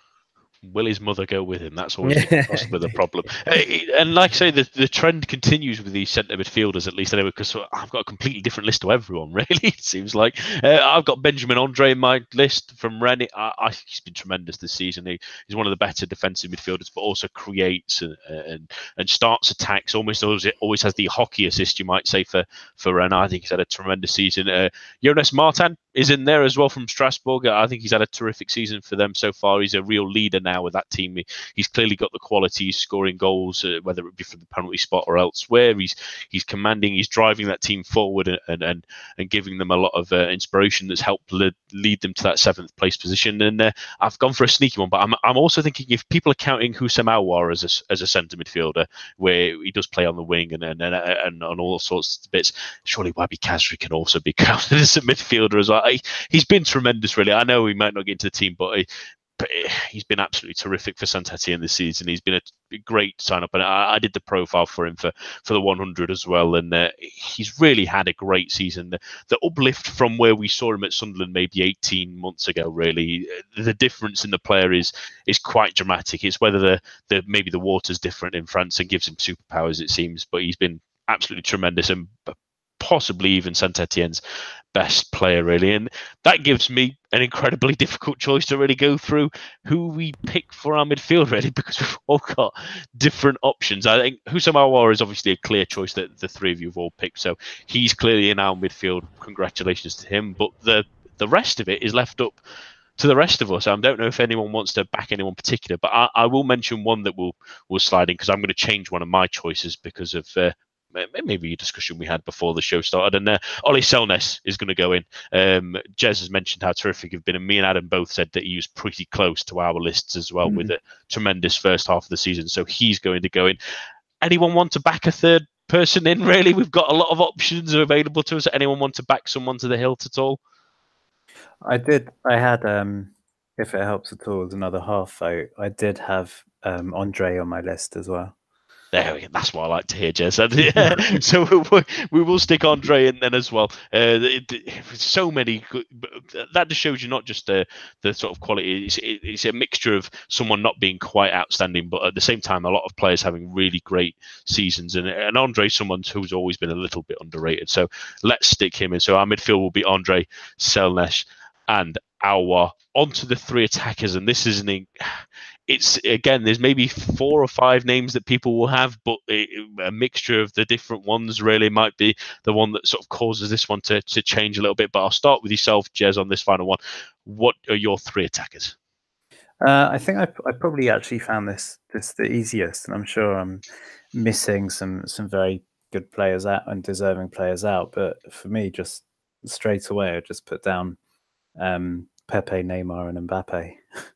will his mother go with him? That's always possibly the problem. And like I say, the, the trend continues with these centre midfielders, at least anyway, because I've got a completely different list to everyone, really, it seems like. Uh, I've got Benjamin Andre in my list from Rennes. I, I, he's been tremendous this season. He, he's one of the better defensive midfielders, but also creates and, and, and starts attacks, almost always, always has the hockey assist, you might say, for, for Rennes. I think he's had a tremendous season. Uh, Jonas Martin is in there as well from Strasbourg. I think he's had a terrific season for them so far. He's a real leader now with that team. He's clearly got the quality. He's scoring goals, uh, whether it be from the penalty spot or elsewhere. He's he's commanding. He's driving that team forward and and and giving them a lot of uh, inspiration that's helped lead, lead them to that seventh place position. And uh, I've gone for a sneaky one, but I'm I'm also thinking if people are counting Houssem Aouar as a as a centre midfielder, where he does play on the wing and and and, and on all sorts of bits, surely Wahbi Khazri can also be counted as a midfielder as well he's been tremendous, really. I know he might not get into the team, but, he, but he's been absolutely terrific for Saint Etienne this season. He's been a great sign up, and I, I, did the profile for him for, for the 100 as well. And uh, he's really had a great season. The, the, uplift from where we saw him at Sunderland maybe 18 months ago, really, the difference in the player is is quite dramatic. It's whether the, the maybe the water's different in France and gives him superpowers, it seems, but he's been absolutely tremendous and possibly even Saint Etienne's best player, really. And that gives me an incredibly difficult choice to really go through who we pick for our midfield, really, because we've all got different options. I think Houssem Aouar is obviously a clear choice that the three of you have all picked. So he's clearly in our midfield. Congratulations to him. But the the rest of it is left up to the rest of us. I don't know if anyone wants to back anyone particular, but I, I will mention one that will will slide in because I'm going to change one of my choices because of uh, maybe a discussion we had before the show started. And uh, Ollie Selnæs is going to go in. Um, Jez has mentioned how terrific he's been, and me and Adam both said that he was pretty close to our lists as well, mm-hmm. with a tremendous first half of the season. So he's going to go in. Anyone want to back a third person in? Really, we've got a lot of options available to us. Anyone want to back someone to the hilt at all? I did. I had, um, if it helps at all, as another half vote. I did have um, Andre on my list as well. There we go. That's what I like to hear, Jez. yeah. so we, we, will stick Andre in then as well. Uh, it, it, so many. That just shows you not just the the sort of quality. It's, it, it's a mixture of someone not being quite outstanding, but at the same time, a lot of players having really great seasons. And, and Andre, someone who's always been a little bit underrated. So let's stick him in. So our midfield will be Andre Selnæs and Aouar onto the three attackers, and this is an it's again there's maybe four or five names that people will have but a mixture of the different ones really might be the one that sort of causes this one to, to change a little bit. But i'll start with yourself jez on this final one. What are your three attackers? Uh, i think I, I probably actually found this this the easiest and i'm sure i'm missing some some very good players out and deserving players out. But for me just straight away i just put down um, pepe neymar and mbappe.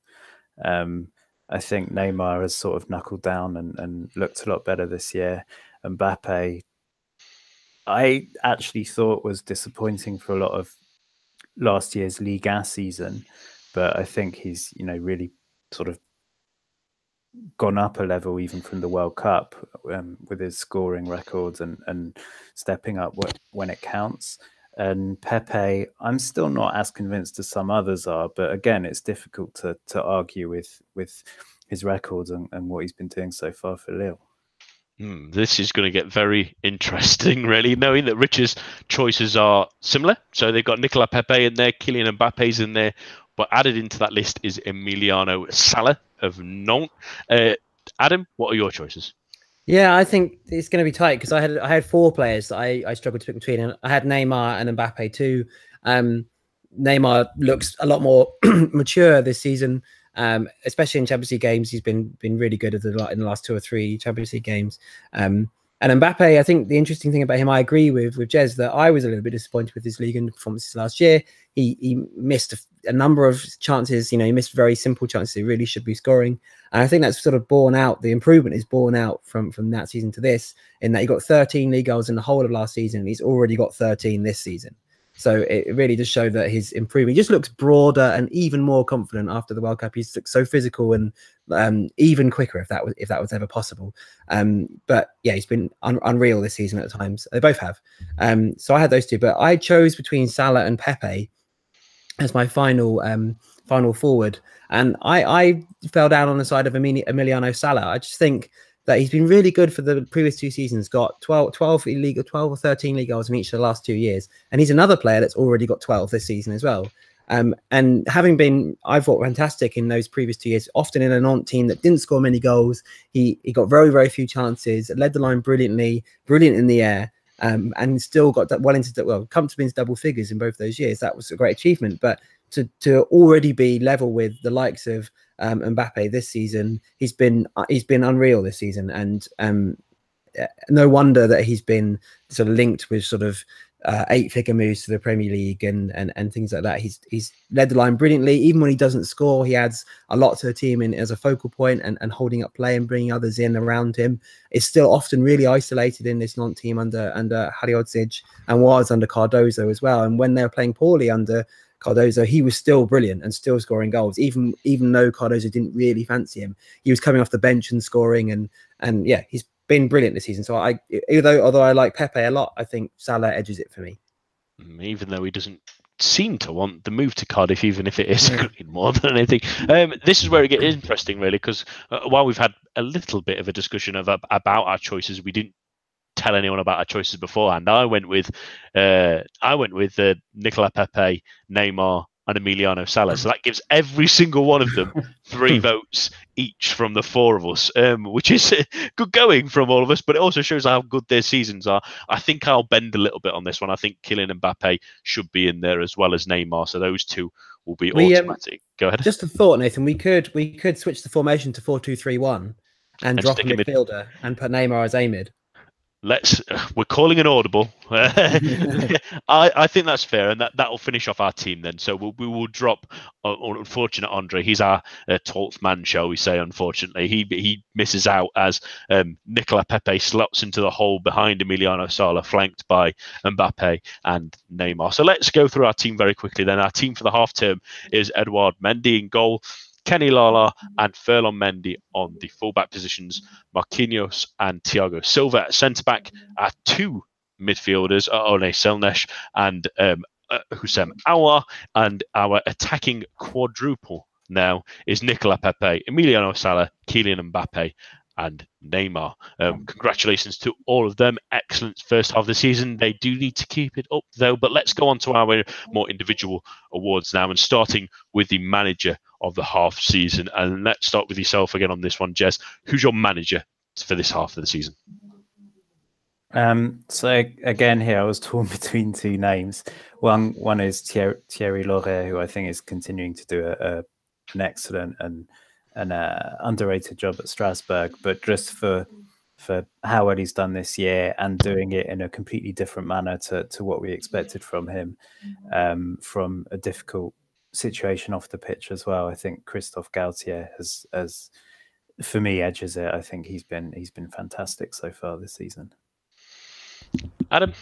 Um, I think Neymar has sort of knuckled down and, and looked a lot better this year. Mbappe, I actually thought was disappointing for a lot of last year's Liga season, but I think he's you know really sort of gone up a level even from the World Cup um, with his scoring records and and stepping up when it counts. And Pepe, I'm still not as convinced as some others are, but again, it's difficult to to argue with with his records and, and what he's been doing so far for Lille. Mm, this is going to get very interesting, really, knowing that Rich's choices are similar. So they've got Nicola Pepe in there, Kylian Mbappe's in there, but added into that list is Emiliano Sala of Nantes. Uh, Adam, what are your choices? Yeah, I think it's going to be tight because I had I had four players that I, I struggled to pick between, and I had Neymar and Mbappe too. Um, Neymar looks a lot more mature this season, um, especially in Champions League games. He's been been really good in the last two or three Champions League games. Um, and Mbappe, I think the interesting thing about him, I agree with with Jez that I was a little bit disappointed with his league and performances last year. He he missed a, a, number of chances. You know, he missed very simple chances. He really should be scoring. And I think that's sort of borne out. The improvement is borne out from from that season to this, in that he got 13 league goals in the whole of last season. And he's already got 13 this season. So it really does show that he's improving. He just looks broader and even more confident after the World Cup. He's so physical and um, even quicker if that was if that was ever possible. Um, but yeah, he's been un- unreal this season at times. They both have. Um, so I had those two, but I chose between Sala and Pepe as my final um, final forward, and I, I fell down on the side of Emiliano Sala. I just think that he's been really good for the previous two seasons, got 12, 12 illegal, 12 or 13 league goals in each of the last two years. And he's another player that's already got 12 this season as well. Um, and having been, I thought fantastic in those previous two years, often in a non team that didn't score many goals, he he got very very few chances, led the line brilliantly, brilliant in the air, um, and still got well into well comfortably into double figures in both those years. That was a great achievement. But to to already be level with the likes of um, Mbappe this season. He's been uh, he's been unreal this season, and um, uh, no wonder that he's been sort of linked with sort of uh, eight-figure moves to the Premier League and, and and things like that. He's he's led the line brilliantly. Even when he doesn't score, he adds a lot to the team in as a focal point and, and holding up play and bringing others in around him. Is still often really isolated in this non-team under under Halilhodžić and was under Cardoso as well. And when they were playing poorly under Cardoso, he was still brilliant and still scoring goals, even even though Cardoso didn't really fancy him. He was coming off the bench and scoring, and and yeah, he's been brilliant this season. So I, although although I like Pepe a lot, I think Sala edges it for me. Mm, even though he doesn't seem to want the move to Cardiff, even if it is yeah. more than anything. Um, this is where it gets interesting, really, because uh, while we've had a little bit of a discussion of about our choices, we didn't tell anyone about our choices beforehand. I went with uh, I went with uh, Nicola Pepe, Neymar, and Emiliano Sala. So that gives every single one of them three votes each from the four of us, um, which is good going from all of us. But it also shows how good their seasons are. I think I'll bend a little bit on this one. I think Kylian Mbappe should be in there as well as Neymar. So those two will be we, um, automatic. Um, Go ahead. Just a thought, Nathan. We could we could switch the formation to four two three one and, and drop a midfielder mid- and put Neymar as Amid let's we're calling an audible. I, I think that's fair and that that'll finish off our team then. So we'll, we will drop uh, unfortunate andre. He's our uh, 12th man shall we say unfortunately. He he misses out as um, nicola pepe slots into the hole behind emiliano sala flanked by mbappe and neymar. So let's go through our team very quickly then. Our team for the half term is eduard mendy in goal Kenny Lala and Ferland Mendy on the fullback positions. Marquinhos and Thiago Silva at centre back. Our two midfielders are One Selnæs and um, uh, Houssem Aouar. And our attacking quadruple now is Nicola Pepe, Emiliano Sala, Kylian Mbappe, and Neymar. Um, congratulations to all of them. Excellent first half of the season. They do need to keep it up though. But let's go on to our more individual awards now, and starting with the manager of the half season. And let's start with yourself again on this one, Jess. Who's your manager for this half of the season? Um, so again, here I was torn between two names. One one is Thierry, Thierry Laurey, who I think is continuing to do a, a, an excellent and an uh, underrated job at Strasbourg, but just for for how well he's done this year and doing it in a completely different manner to to what we expected from him, um, from a difficult situation off the pitch as well. I think Christophe Galtier has has for me edges it. I think he's been he's been fantastic so far this season. Adam.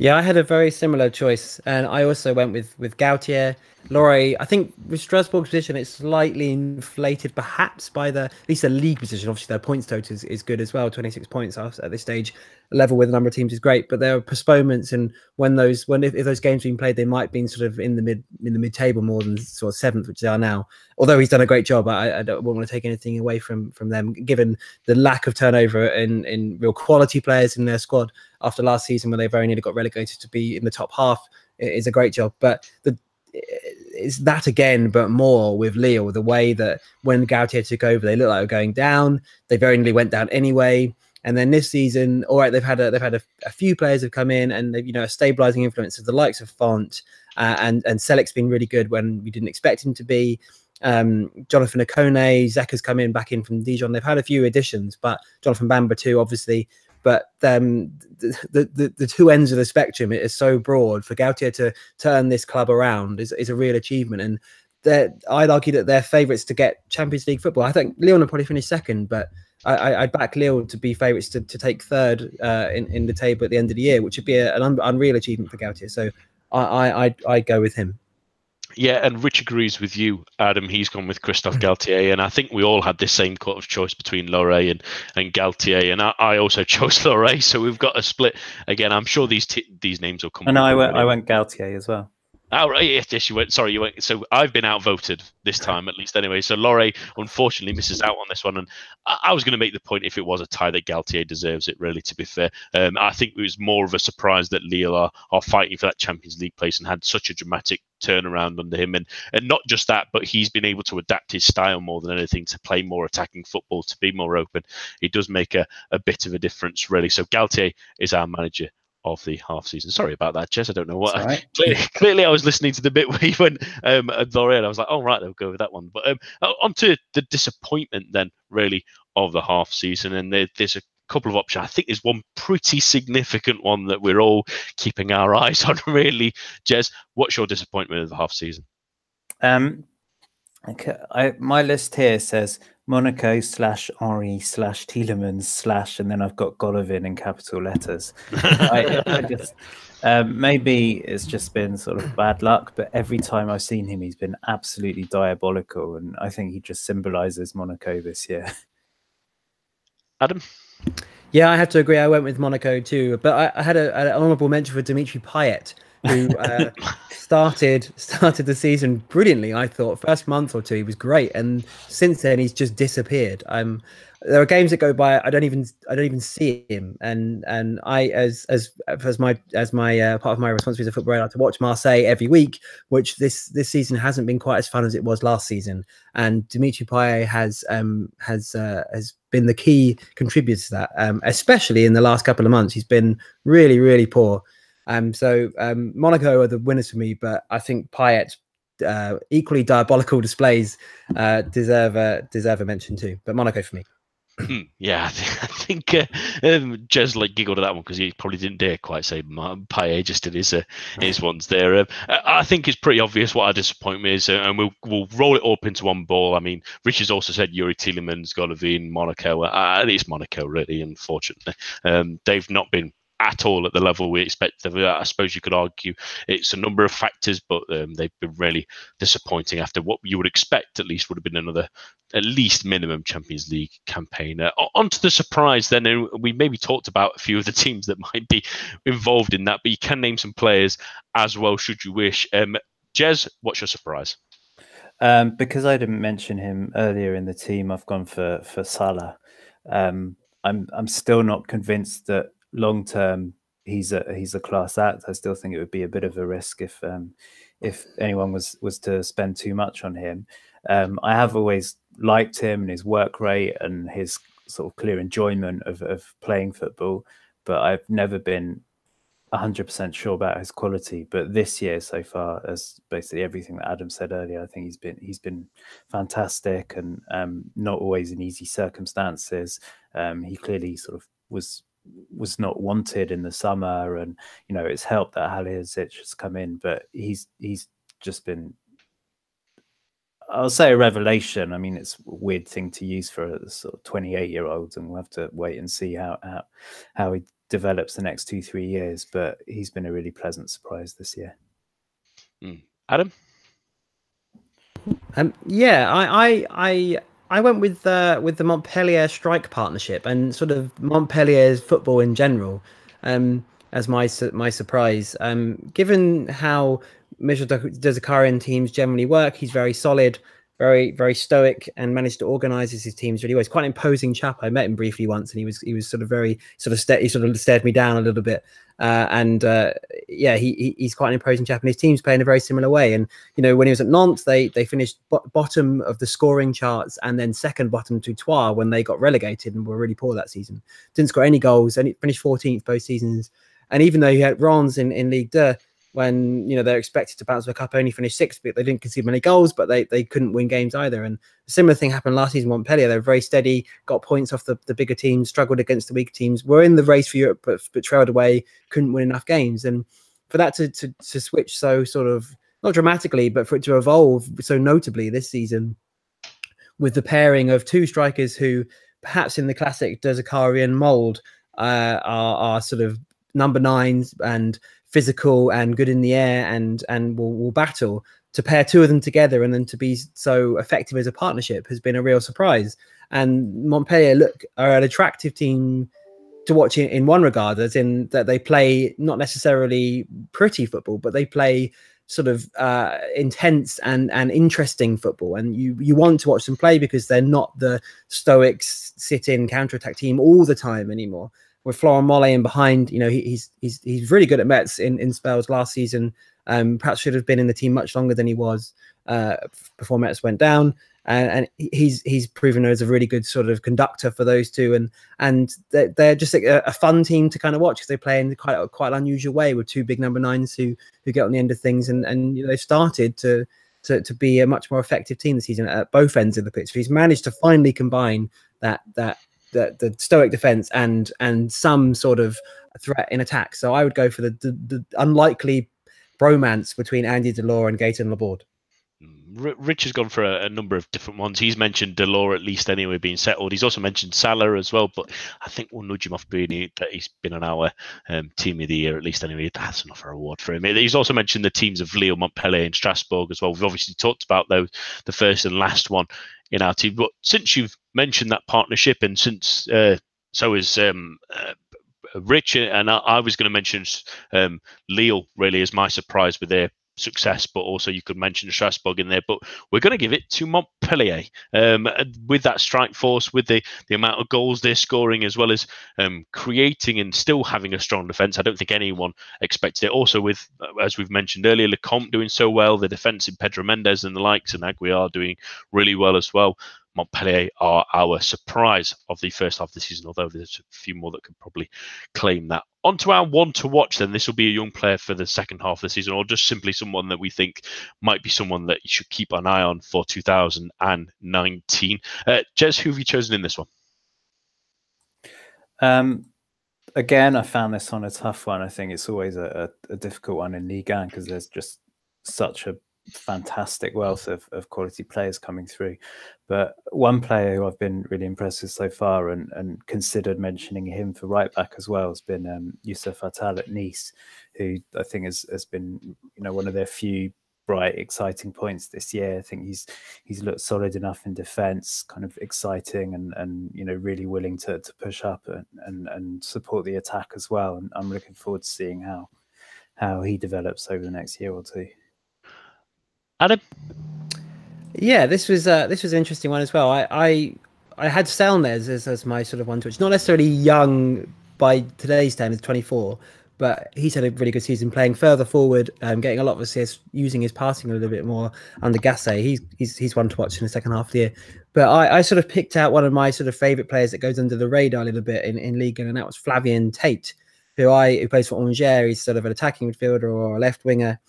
Yeah, I had a very similar choice, and I also went with with Galtier. Laurey, I think with Strasbourg's position, it's slightly inflated, perhaps by the at least the league position. Obviously, their points total is, is good as well. Twenty six points at this stage, level with a number of teams is great. But there are postponements, and when those when if, if those games being played, they might be sort of in the mid in the mid table more than sort of seventh, which they are now. Although he's done a great job, I, I don't want to take anything away from from them, given the lack of turnover in in real quality players in their squad after last season, when they very nearly got relegated to be in the top half. Is a great job, but the it's that again, but more with Lille. The way that when Galtier took over, they looked like they were going down. They very nearly went down anyway. And then this season, all right, they've had a, they've had a, a few players have come in and they've you know a stabilizing influence of the likes of Fonte uh, and and Celik's been really good when we didn't expect him to be. Um, Jonathan Ikoné, Xeka's come in back in from Dijon. They've had a few additions, but Jonathan Bamba too, obviously. But um, the, the, the two ends of the spectrum is so broad for Galtier to turn this club around is, is a real achievement. And I'd argue that they're favourites to get Champions League football. I think Lyon will probably finish second, but I, would back Lille to be favourites to, to take third uh, in, in the table at the end of the year, which would be a, an un, unreal achievement for Galtier. So I, I, I'd, I'd go with him. Yeah, and Rich agrees with you, Adam. He's gone with Christophe mm. Galtier, and I think we all had this same kind of choice between Laurey and, and Galtier, and I, I also chose Laurey. So we've got a split again. I'm sure these t- these names will come. And I went, I went Galtier as well. Oh, right, yes, yes, you went. Sorry, you went. So I've been outvoted this time, at least anyway. So Laurey unfortunately misses out on this one, and I, I was going to make the point if it was a tie that Galtier deserves it. Really, to be fair, um, I think it was more of a surprise that Lille are, are fighting for that Champions League place and had such a dramatic turnaround under him, and and not just that, but he's been able to adapt his style more than anything to play more attacking football, to be more open. It does make a, a bit of a difference, really. So Galtier is our manager of the half season. Sorry about that, Jess. I don't know what. Right. clearly, clearly, I was listening to the bit where you went um, at L'Oreal. I was like, oh, right, they'll go with that one. But um, on to the disappointment then, really, of the half season. And there, there's a couple of options. I think there's one pretty significant one that we're all keeping our eyes on, really. Jez, what's your disappointment of the half season? Um, okay, I, my list here says Monaco slash Henry slash Tielemans slash, and then I've got Golovin in capital letters. I, I just, um, maybe it's just been sort of bad luck, but every time I've seen him, he's been absolutely diabolical, and I think he just symbolises Monaco this year. Adam. Yeah, I have to agree. I went with Monaco too, but I, I had a, an honourable mention for Dimitri Payet who uh, started started the season brilliantly. I thought first month or two he was great, and since then he's just disappeared. Um, there are games that go by I don't even I don't even see him, and and I as as as my as my uh, part of my responsibility as a footballer I like to watch Marseille every week, which this this season hasn't been quite as fun as it was last season. And Dimitri Payet has um has uh, has been the key contributor to that, um, especially in the last couple of months. He's been really really poor. Um, so um, Monaco are the winners for me, but I think Payet uh, equally diabolical displays uh, deserve a deserve a mention too. But Monaco for me. yeah, I think, I think uh, um, Jez like giggled at that one because he probably didn't dare quite say Payet just did his uh, his ones there. Uh, I think it's pretty obvious what our disappointment is, uh, and we'll we'll roll it all up into one ball. I mean, Richard's also said Youri Tielemans, Golovin, Monaco. Uh, it's Monaco, really. Unfortunately, um, they've not been at all at the level we expected. I suppose you could argue it's a number of factors, but um, they've been really disappointing after what you would expect at least would have been another at least minimum Champions League campaign. Uh, on to the surprise then, we maybe talked about a few of the teams that might be involved in that, but you can name some players as well should you wish. Um, Jez, what's your surprise? Um, because I didn't mention him earlier in the team, I've gone for for Sala. Um, I'm I'm still not convinced that long term he's a he's a class act. I still think it would be a bit of a risk if um, if anyone was was to spend too much on him. Um, I have always liked him and his work rate and his sort of clear enjoyment of, of playing football, but I've never been 100% sure about his quality. But this year so far, as basically everything that Adam said earlier, I think he's been he's been fantastic and um, not always in easy circumstances. Um, he clearly sort of was was not wanted in the summer, and you know it's helped that Halilhodžić has come in, but he's he's just been I'll say a revelation. I mean, it's a weird thing to use for a sort of 28 year old, and we'll have to wait and see how, how how he develops the next two three years. But he's been a really pleasant surprise this year. Mm. Adam, um, yeah, I I I I went with uh, with the Montpellier strike partnership and sort of Montpellier's football in general um, as my my surprise. Um, given how Mitchell Der Zakarian teams generally work. He's very solid, very very stoic, and managed to organise his teams really well. He's quite an imposing chap. I met him briefly once, and he was he was sort of very sort of st- he sort of stared me down a little bit. Uh, and uh, yeah, he, he, he's quite an imposing chap, and his team's play in a very similar way. And you know, when he was at Nantes, they they finished bo- bottom of the scoring charts, and then second bottom to Troyes when they got relegated and were really poor that season. Didn't score any goals, and finished 14th both seasons. And even though he had Reims in in League 2, when you know they're expected to bounce back up, only finished sixth, but they didn't concede many goals, but they they couldn't win games either. And a similar thing happened last season. Montpellier, they were very steady, got points off the, the bigger teams, struggled against the weaker teams, were in the race for Europe, but but trailed away, couldn't win enough games. And for that to to, to switch so sort of not dramatically, but for it to evolve so notably this season with the pairing of two strikers who perhaps in the classic Der Zakarian mold uh, are, are sort of number nines and physical and good in the air and and will, will battle to pair two of them together and then to be so effective as a partnership has been a real surprise. And Montpellier look are an attractive team to watch in, in one regard, as in that they play not necessarily pretty football, but they play sort of uh, intense and and interesting football. And you you want to watch them play because they're not the stoic sit in counter attack team all the time anymore with Florent Mollet in behind, you know, he, he's he's he's really good at Metz in, in spells last season. Um, perhaps should have been in the team much longer than he was uh, before Metz went down. And, and, he's he's proven as a really good sort of conductor for those two, and and they're, they're just a, a, fun team to kind of watch because they play in quite a, quite an unusual way with two big number nines who who get on the end of things, and and you know, they started to to to be a much more effective team this season at both ends of the pitch. He's managed to finally combine that that the, the stoic defense and and some sort of threat in attack. So I would go for the, the, the unlikely bromance between Andy Delort and Gaetan Laborde. Rich has gone for a, a, number of different ones. He's mentioned Delort at least anyway being settled. He's also mentioned Sala as well, but I think we'll nudge him off being that he's been on our um, team of the year at least anyway. That's enough for award for him. He's also mentioned the teams of Lille, Montpellier, and Strasbourg as well. We've obviously talked about those, the first and last one in our team. But since you've mentioned that partnership, and since uh, so is um, uh, Rich, and I, I was going to mention um, Lille really as my surprise with their success, but also you could mention Strasbourg in there. But we're going to give it to Montpellier um, with that strike force, with the, the amount of goals they're scoring, as well as um, creating and still having a strong defence. I don't think anyone expected it. Also, with uh, as we've mentioned earlier, Lecomte doing so well, the defence in Pedro Mendes and the likes, and Aguiar doing really well as well. Montpellier are our surprise of the first half of the season, although there's a few more that could probably claim that. On to our one to watch, then. This will be a young player for the second half of the season, or just simply someone that we think might be someone that you should keep an eye on for 2019. Uh, Jez, who have you chosen in this one? Um, again, I found this one a tough one. I think it's always a, a, a difficult one in Ligue 1 because there's just such a fantastic wealth of, of quality players coming through. But one player who I've been really impressed with so far and, and considered mentioning him for right back as well has been um, Youssef Attal at Nice, who I think has, has been you know one of their few bright, exciting points this year. I think he's he's looked solid enough in defence, kind of exciting and and you know really willing to to push up and and, and support the attack as well. And I'm looking forward to seeing how how he develops over the next year or two. Adam. Yeah, this was uh, this was an interesting one as well. I, I I had Selnæs as, as my sort of one to which not necessarily young by today's standards, 24, but he's had a really good season playing further forward, um, getting a lot of assists, using his passing a little bit more under Gasset. He's he's he's one to watch in the second half of the year. But I, I sort of picked out one of my sort of favourite players that goes under the radar a little bit in, in League, and that was Flavien Tait, who I who plays for Angers. He's sort of an attacking midfielder or a left winger.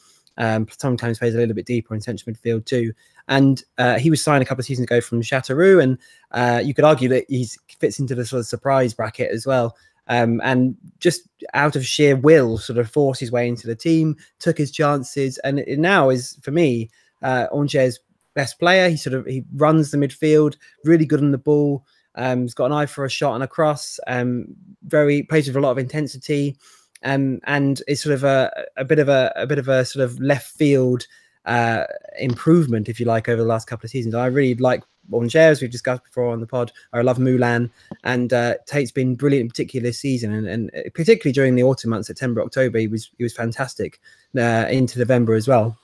Um, sometimes plays a little bit deeper in central midfield too. And uh, he was signed a couple of seasons ago from Châteauroux, and uh, you could argue that he fits into the sort of surprise bracket as well um, and just out of sheer will, sort of forced his way into the team, took his chances, and it now is for me uh, Angers' best player. He sort of he runs the midfield, really good on the ball. Um, he's got an eye for a shot and a cross. Um, very plays with a lot of intensity, um, and it's sort of a, a bit of a, a bit of a sort of left field uh, improvement, if you like, over the last couple of seasons. I really like Angers, we've discussed before on the pod. I love Moulin, and uh, Tait's been brilliant, in particular this season, and, and uh, particularly during the autumn months, September, October, he was he was fantastic uh, into November as well.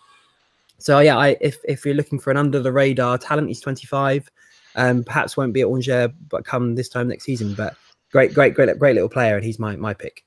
So yeah, I, if if you're looking for an under the radar talent, he's 25. Um, perhaps won't be at Angers, but come this time next season. But great, great, great, great little player, and he's my my pick.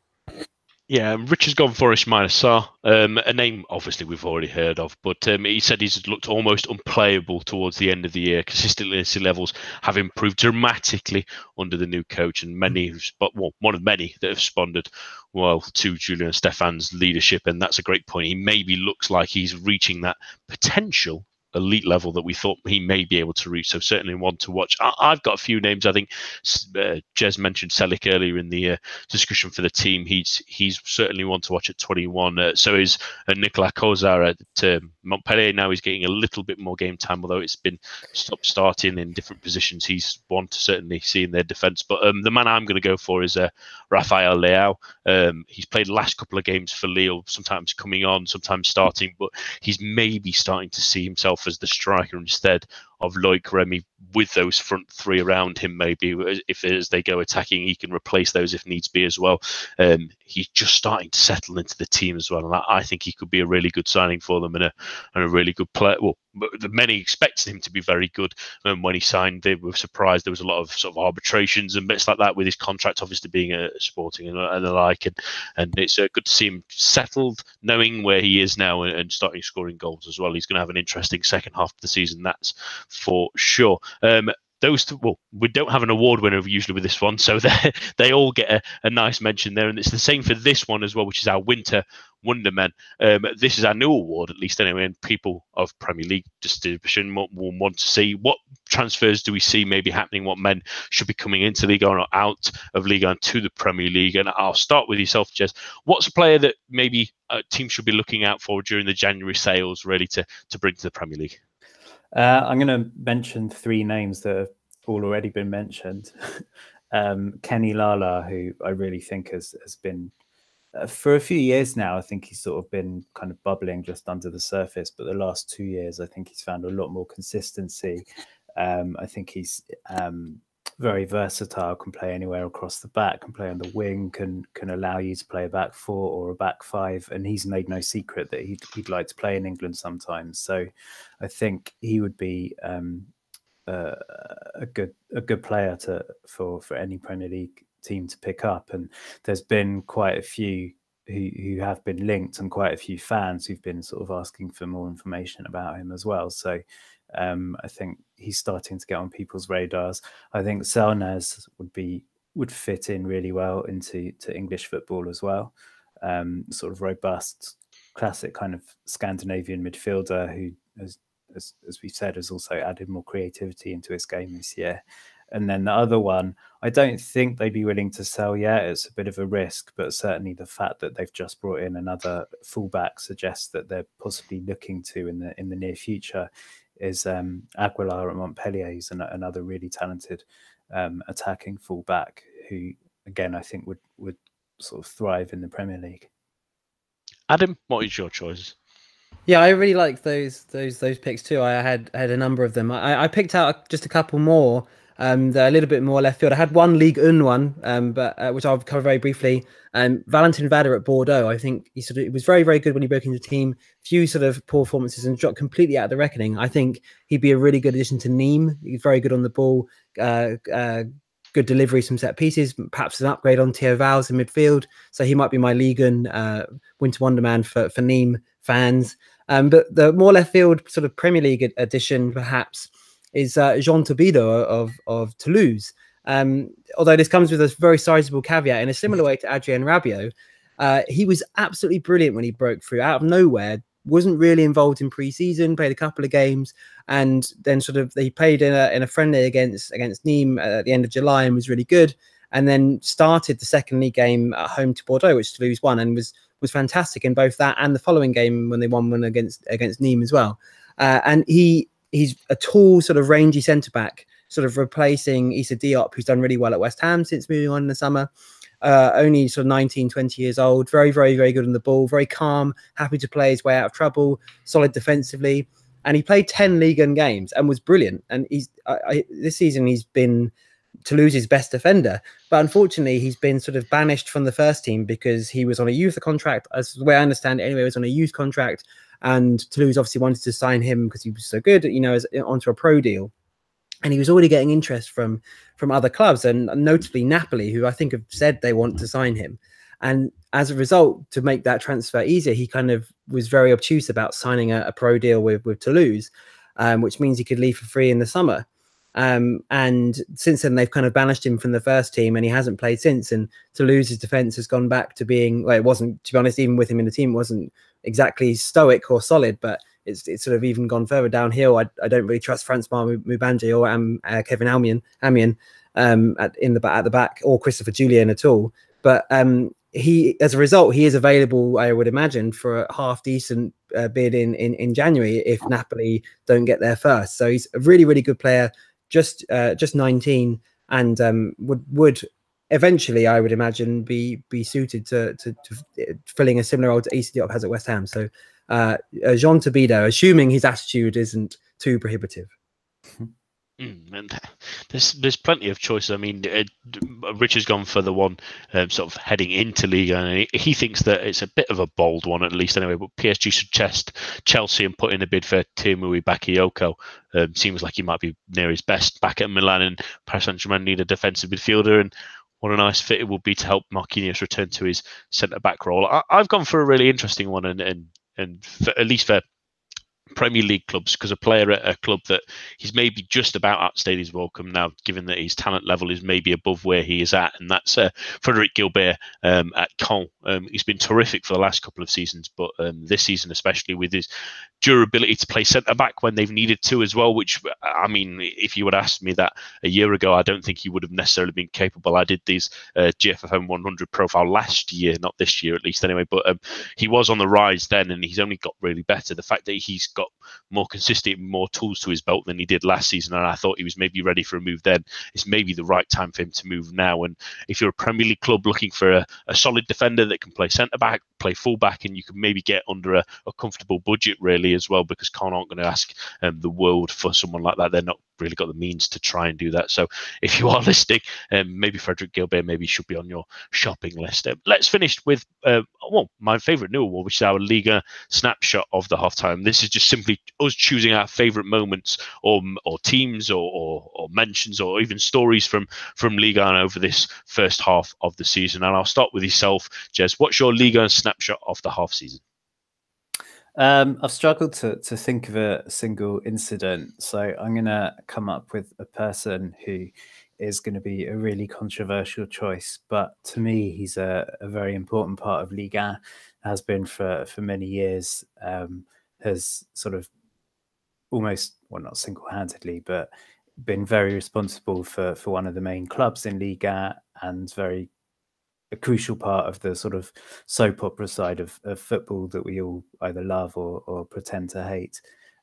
Yeah, Richard's gone for Ismaila Sarr, um, a name obviously we've already heard of, but um, he said he's looked almost unplayable towards the end of the year. Consistency levels have improved dramatically under the new coach, and many, but well, one of many that have responded well to Julien Stéphan's leadership, and that's a great point. He maybe looks like he's reaching that potential elite level that we thought he may be able to reach. So certainly one to watch. I, have got a few names. I think uh, Jez mentioned Celik earlier in the uh, discussion for the team. He's he's certainly one to watch at 21. Uh, so is uh, Nicolas Cozza at um, Montpellier. Now he's getting a little bit more game time, although it's been stop starting in different positions. He's one to certainly see in their defence. But um, the man I'm going to go for is uh, Rafael Leao. Um, he's played last couple of games for Lille, sometimes coming on, sometimes starting, but he's maybe starting to see himself as the striker instead of Loic Remy with those front three around him. Maybe if as they go attacking, he can replace those if needs be as well. Um, he's just starting to settle into the team as well, and I, I, think he could be a really good signing for them and a and a really good player. Well, many expected him to be very good. Um, when he signed, they were surprised. There was a lot of sort of arbitrations and bits like that with his contract, obviously being a sporting and, and the like. And and it's uh, good to see him settled, knowing where he is now and, and starting scoring goals as well. He's going to have an interesting second half of the season. That's for sure. Um, those two, well, we don't have an award winner usually with this one, so they they all get a, a, nice mention there, and it's the same for this one as well, which is our Winter Wondermen. Um, this is our new award, at least anyway, and people of Premier League distribution will, want to see what transfers do we see maybe happening, what men should be coming into Liga or out of Liga and to the Premier League. And I'll start with yourself, Jez. What's a player that maybe a team should be looking out for during the January sales, really, to to bring to the Premier League? Uh, I'm going to mention three names that have all already been mentioned. um, Kenny Lala, who I really think has has been uh, for a few years now. I think he's sort of been kind of bubbling just under the surface, but the last two years, I think he's found a lot more consistency. Um, I think he's um, very versatile, can play anywhere across the back, can play on the wing, can can allow you to play a back four or a back five. And he's made no secret that he'd, he'd like to play in England sometimes. So I think he would be um, uh, a good a good player to for for any Premier League team to pick up. And there's been quite a few who, who have been linked and quite a few fans who've been sort of asking for more information about him as well. So um, I think he's starting to get on people's radars. I think Selnæs would be would fit in really well into to English football as well. Um, sort of robust, classic kind of Scandinavian midfielder who has, as, as we said, has also added more creativity into his game this year. And then the other one, I don't think they'd be willing to sell yet. It's a bit of a risk, but certainly the fact that they've just brought in another fullback suggests that they're possibly looking to in the in the near future is um, Aguilar at Montpellier. He's an, another really talented um, attacking fullback who, again, I think would would sort of thrive in the Premier League. Adam, what is your choice? Yeah, I really like those those those picks too. I had had a number of them. I, I picked out just a couple more Um, they're a little bit more left field. I had one League Un one, um, but uh, which I'll cover very briefly. Um, Valentin Vada at Bordeaux. I think he sort of it was very very good when he broke into the team. Few sort of poor performances and dropped completely out of the reckoning. I think he'd be a really good addition to Nîmes. He's very good on the ball. Uh, uh, good delivery, some set pieces, perhaps an upgrade on Valls in midfield. So he might be my Ligue 1 uh, Winter Wonderman for, for Nîmes fans. Um, but the more left field sort of Premier League addition, perhaps, is uh, Jean Todibo of, of Toulouse. Um, although this comes with a very sizable caveat in a similar way to Adrien Rabiot, uh, he was absolutely brilliant when he broke through out of nowhere. Wasn't really involved in pre-season. Played a couple of games, and then sort of he played in a in a friendly against against Nîmes at the end of July and was really good. And then started the second league game at home to Bordeaux, which Toulouse won, and was was fantastic in both that and the following game when they won one against against Nîmes as well. Uh, and he he's a tall, sort of rangy centre back, sort of replacing Issa Diop, who's done really well at West Ham since moving on in the summer. Uh, only sort of 19, 20 years old, very, very, very good on the ball, very calm, happy to play his way out of trouble, solid defensively. And he played 10 league and games and was brilliant. And he's I, I, this season he's been Toulouse's best defender. But unfortunately, he's been sort of banished from the first team because he was on a youth contract. As the way I understand it, anyway, was on a youth contract and Toulouse obviously wanted to sign him because he was so good, you know, as onto a pro deal. And he was already getting interest from from other clubs, and notably Napoli, who I think have said they want to sign him. And as a result, to make that transfer easier, he kind of was very obtuse about signing a, a pro deal with with Toulouse, um, which means he could leave for free in the summer. Um, and since then, they've kind of banished him from the first team, and he hasn't played since. And Toulouse's defense has gone back to being, well, it wasn't, to be honest, even with him in the team, it wasn't exactly stoic or solid, but it's, it's sort of even gone further downhill. I, I don't really trust François Moubandje or um, uh, Kelvin Amian, Amian um, at, in the, at the back or Christopher Jullien at all. But um, he, as a result, he is available, I would imagine, for a half decent uh, bid in, in, in January if Napoli don't get there first. So he's a really, really good player just uh, just 19 and um, would would eventually, I would imagine, be be suited to to, to filling a similar role to Issa Diop has at West Ham. So uh, uh, Jean Todibo, assuming his attitude isn't too prohibitive. Mm, and there's there's plenty of choices. I mean, uh, Richard's gone for the one um, sort of heading into league, and he, he, thinks that it's a bit of a bold one, at least anyway. But PSG should test Chelsea and put in a bid for Tiémoué Bakayoko. Um, seems like he might be near his best back at Milan, and Paris Saint Germain need a defensive midfielder. And what a nice fit it would be to help Marquinhos return to his centre back role. I, have gone for a really interesting one, and and and for, at least for Premier League clubs because a player at a club that he's maybe just about outstayed his welcome now, given that his talent level is maybe above where he is at, and that's uh, Frederic Guilbert um, at Caen. Um, he's been terrific for the last couple of seasons, but um, this season especially with his durability to play centre back when they've needed to as well. Which I mean, if you would ask me that a year ago, I don't think he would have necessarily been capable. I did these uh, GFFN 100 profile last year, not this year at least anyway, but um, he was on the rise then, and he's only got really better. The fact that he's got more consistent, more tools to his belt than he did last season, and I thought he was maybe ready for a move then. It's maybe the right time for him to move now. And if you're a Premier League club looking for a, a solid defender that can play centre back, play full back, and you can maybe get under a, a comfortable budget really as well, because Caen aren't going to ask um, the world for someone like that. They're not really got the means to try and do that. So if you are listening, um, maybe Frederic Guilbert maybe should be on your shopping list. Um, let's finish with uh, well my favourite new award, which is our Liga snapshot of the halftime. This is just simply us choosing our favourite moments or or teams or, or, or mentions or even stories from from Liga over this first half of the season. And I'll start with yourself, Jez. What's your Liga snapshot of the half season? Um, I've struggled to, to think of a single incident, so I'm going to come up with a person who is going to be a really controversial choice. But to me, he's a, a very important part of Liga, has been for, for many years, um, has sort of almost, well, not single handedly, but been very responsible for, for one of the main clubs in Liga and very a crucial part of the sort of soap opera side of, of football that we all either love or, or pretend to hate.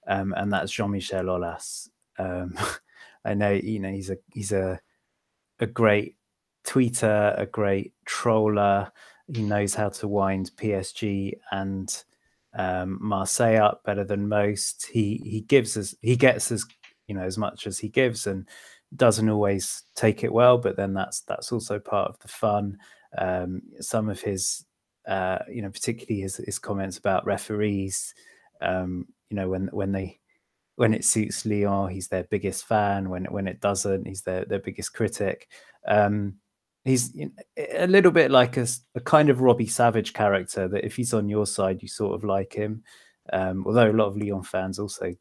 Um, and that's Jean-Michel Aulas. Um, I know, you know, he's a he's a a great tweeter, a great troller. He knows how to wind PSG and um, Marseille up better than most. He he gives us he gets as you know as much as he gives, and doesn't always take it well, but then that's that's also part of the fun. Um, some of his, uh, you know, particularly his, his comments about referees, um, you know, when when they when it suits Lyon, he's their biggest fan. When when it doesn't, he's their their biggest critic. Um, he's a little bit like a, a, kind of Robbie Savage character that if he's on your side, you sort of like him. Um, although a lot of Lyon fans also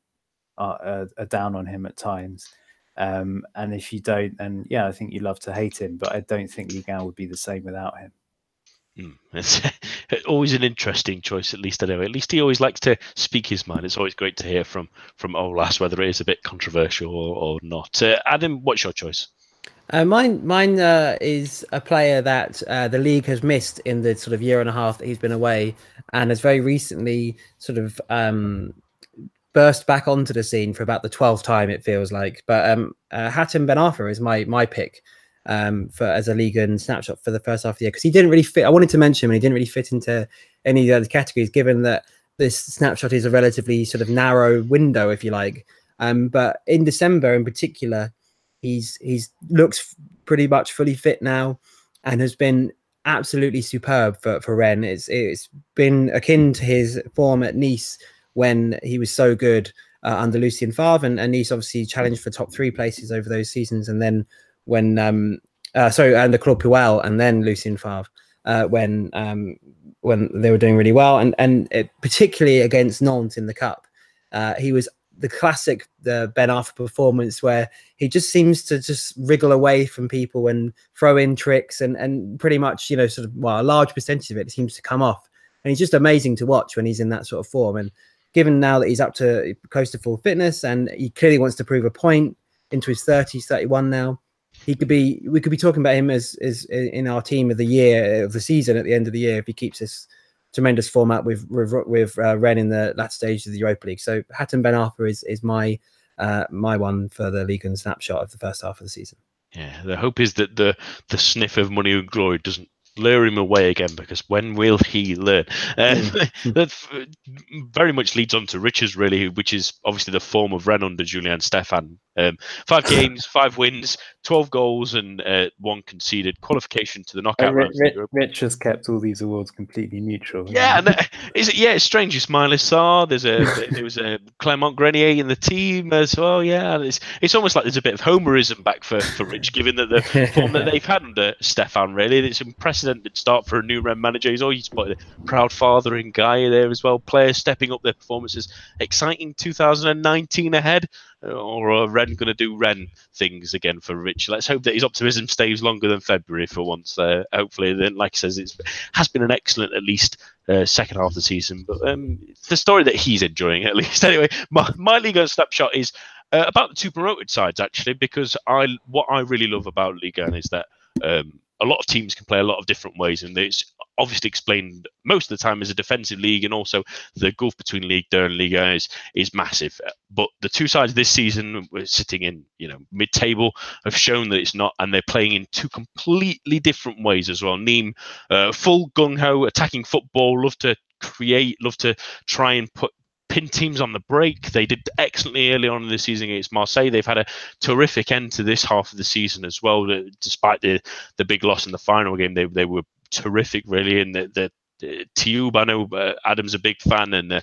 are, are, are down on him at times. Um, and if you don't, then yeah, I think you love to hate him. But I don't think Ligue 1 would be the same without him. Mm, it's always an interesting choice. At least anyway. At least he always likes to speak his mind. It's always great to hear from from Aulas, whether it is a bit controversial or, or not. Uh, Adam, what's your choice? Uh, mine, mine uh, is a player that uh, the league has missed in the sort of year and a half that he's been away, and has very recently sort of um, burst back onto the scene for about the twelfth time. It feels like, but um, uh, Ben Arfa is my my pick um, for as a league and snapshot for the first half of the year because he didn't really fit. I wanted to mention him, and he didn't really fit into any of the other categories, given that this snapshot is a relatively sort of narrow window, if you like. Um, but in December, in particular He's he's looks pretty much fully fit now, and has been absolutely superb for for Rennes. It's it's been akin to his form at Nice when he was so good uh, under Lucien Favre, and, and Nice obviously challenged for top three places over those seasons, and then when um uh, sorry under Claude Puel and then Lucien Favre uh, when um when they were doing really well, and and it, particularly against Nantes in the cup, uh, he was the classic the Ben Arfa performance where he just seems to just wriggle away from people and throw in tricks and and pretty much you know sort of well a large percentage of it seems to come off. And he's just amazing to watch when he's in that sort of form. And given now that he's up to close to full fitness and he clearly wants to prove a point into his 30s 31 now he could be we could be talking about him as as in our team of the year of the season at the end of the year if he keeps this tremendous format with with, with uh, Rennes in the last stage of the Europa League. So Hatem Ben Arfa is is my uh, my one for the league and snapshot of the first half of the season. Yeah, the hope is that the the sniff of money and glory doesn't lure him away again because when will he learn? Uh, that very much leads on to Rich's really, which is obviously the form of Rennes under Julien Stéphan. Um, five games, five wins, twelve goals, and uh, one conceded. Qualification to the knockout round. Rich, Rich, has kept all these awards completely neutral. Yeah, and that, is it? Yeah, it's strange. It's Ismaila Sarr. There's a there was a Clément Grenier in the team as well. Yeah, it's it's almost like there's a bit of Homerism back for, for Rich, given that the form that they've had under Stéphan. Really, it's an unprecedented start for a new Rennes manager. He's always put a proud fathering guy there as well. Players stepping up their performances. Exciting 2019 ahead or are Rennes going to do Rennes things again for Rich? Let's hope that his optimism stays longer than February for once. Uh, hopefully, then, like he says, it has been an excellent, at least, uh, second half of the season. But um, the story that he's enjoying, at least. Anyway, my, my Liga snapshot is uh, about the two promoted sides, actually, because I what I really love about Liga is that. Um, a lot of teams can play a lot of different ways, and it's obviously explained most of the time as a defensive league, and also the gulf between League Two and League is is massive. But the two sides this season, we're sitting in you know mid table, have shown that it's not, and they're playing in two completely different ways as well. Nîmes, uh, full gung ho attacking football, love to create, love to try and put pin teams on the break. They did excellently early on in the season against Marseille. They've had a terrific end to this half of the season as well. Despite the the big loss in the final game, they they were terrific really, and the, the Thioub, I know uh, Adam's a big fan, and uh,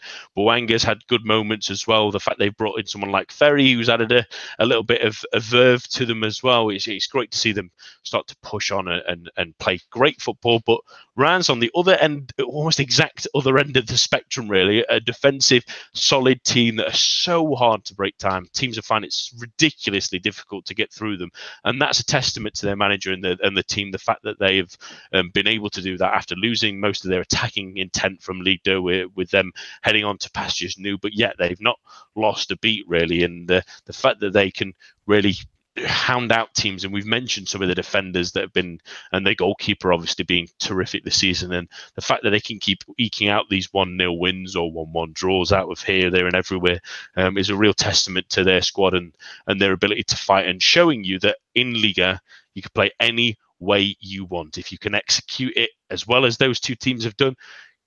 had good moments as well. The fact they've brought in someone like Ferri, who's added a, a little bit of a verve to them as well, it's, it's great to see them start to push on and, and play great football. But Reims on the other end, almost exact other end of the spectrum, really, a defensive, solid team that are so hard to break time. Teams have found it's ridiculously difficult to get through them, and that's a testament to their manager and the and the team. The fact that they've um, been able to do that after losing most of their attacking intent from Ligue 2 with, with them heading on to pastures new, but yet they've not lost a beat really. And the, the fact that they can really hound out teams and we've mentioned some of the defenders that have been and their goalkeeper obviously being terrific this season and the fact that they can keep eking out these 1-0 wins or 1-1 draws out of here there and everywhere um, is a real testament to their squad and and their ability to fight and showing you that in Liga you can play any way you want. If you can execute it as well as those two teams have done,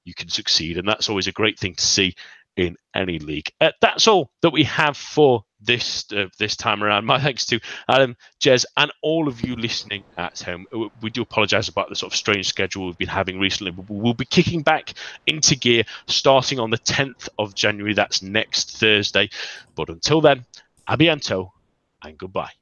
you can succeed. And that's always a great thing to see. in any league. Uh, that's all that we have for this uh, this time around. My thanks to Adam, Jez, and all of you listening at home. We do apologise about the sort of strange schedule we've been having recently. We'll be kicking back into gear starting on the 10th of January. That's next Thursday. But until then, abiento and goodbye.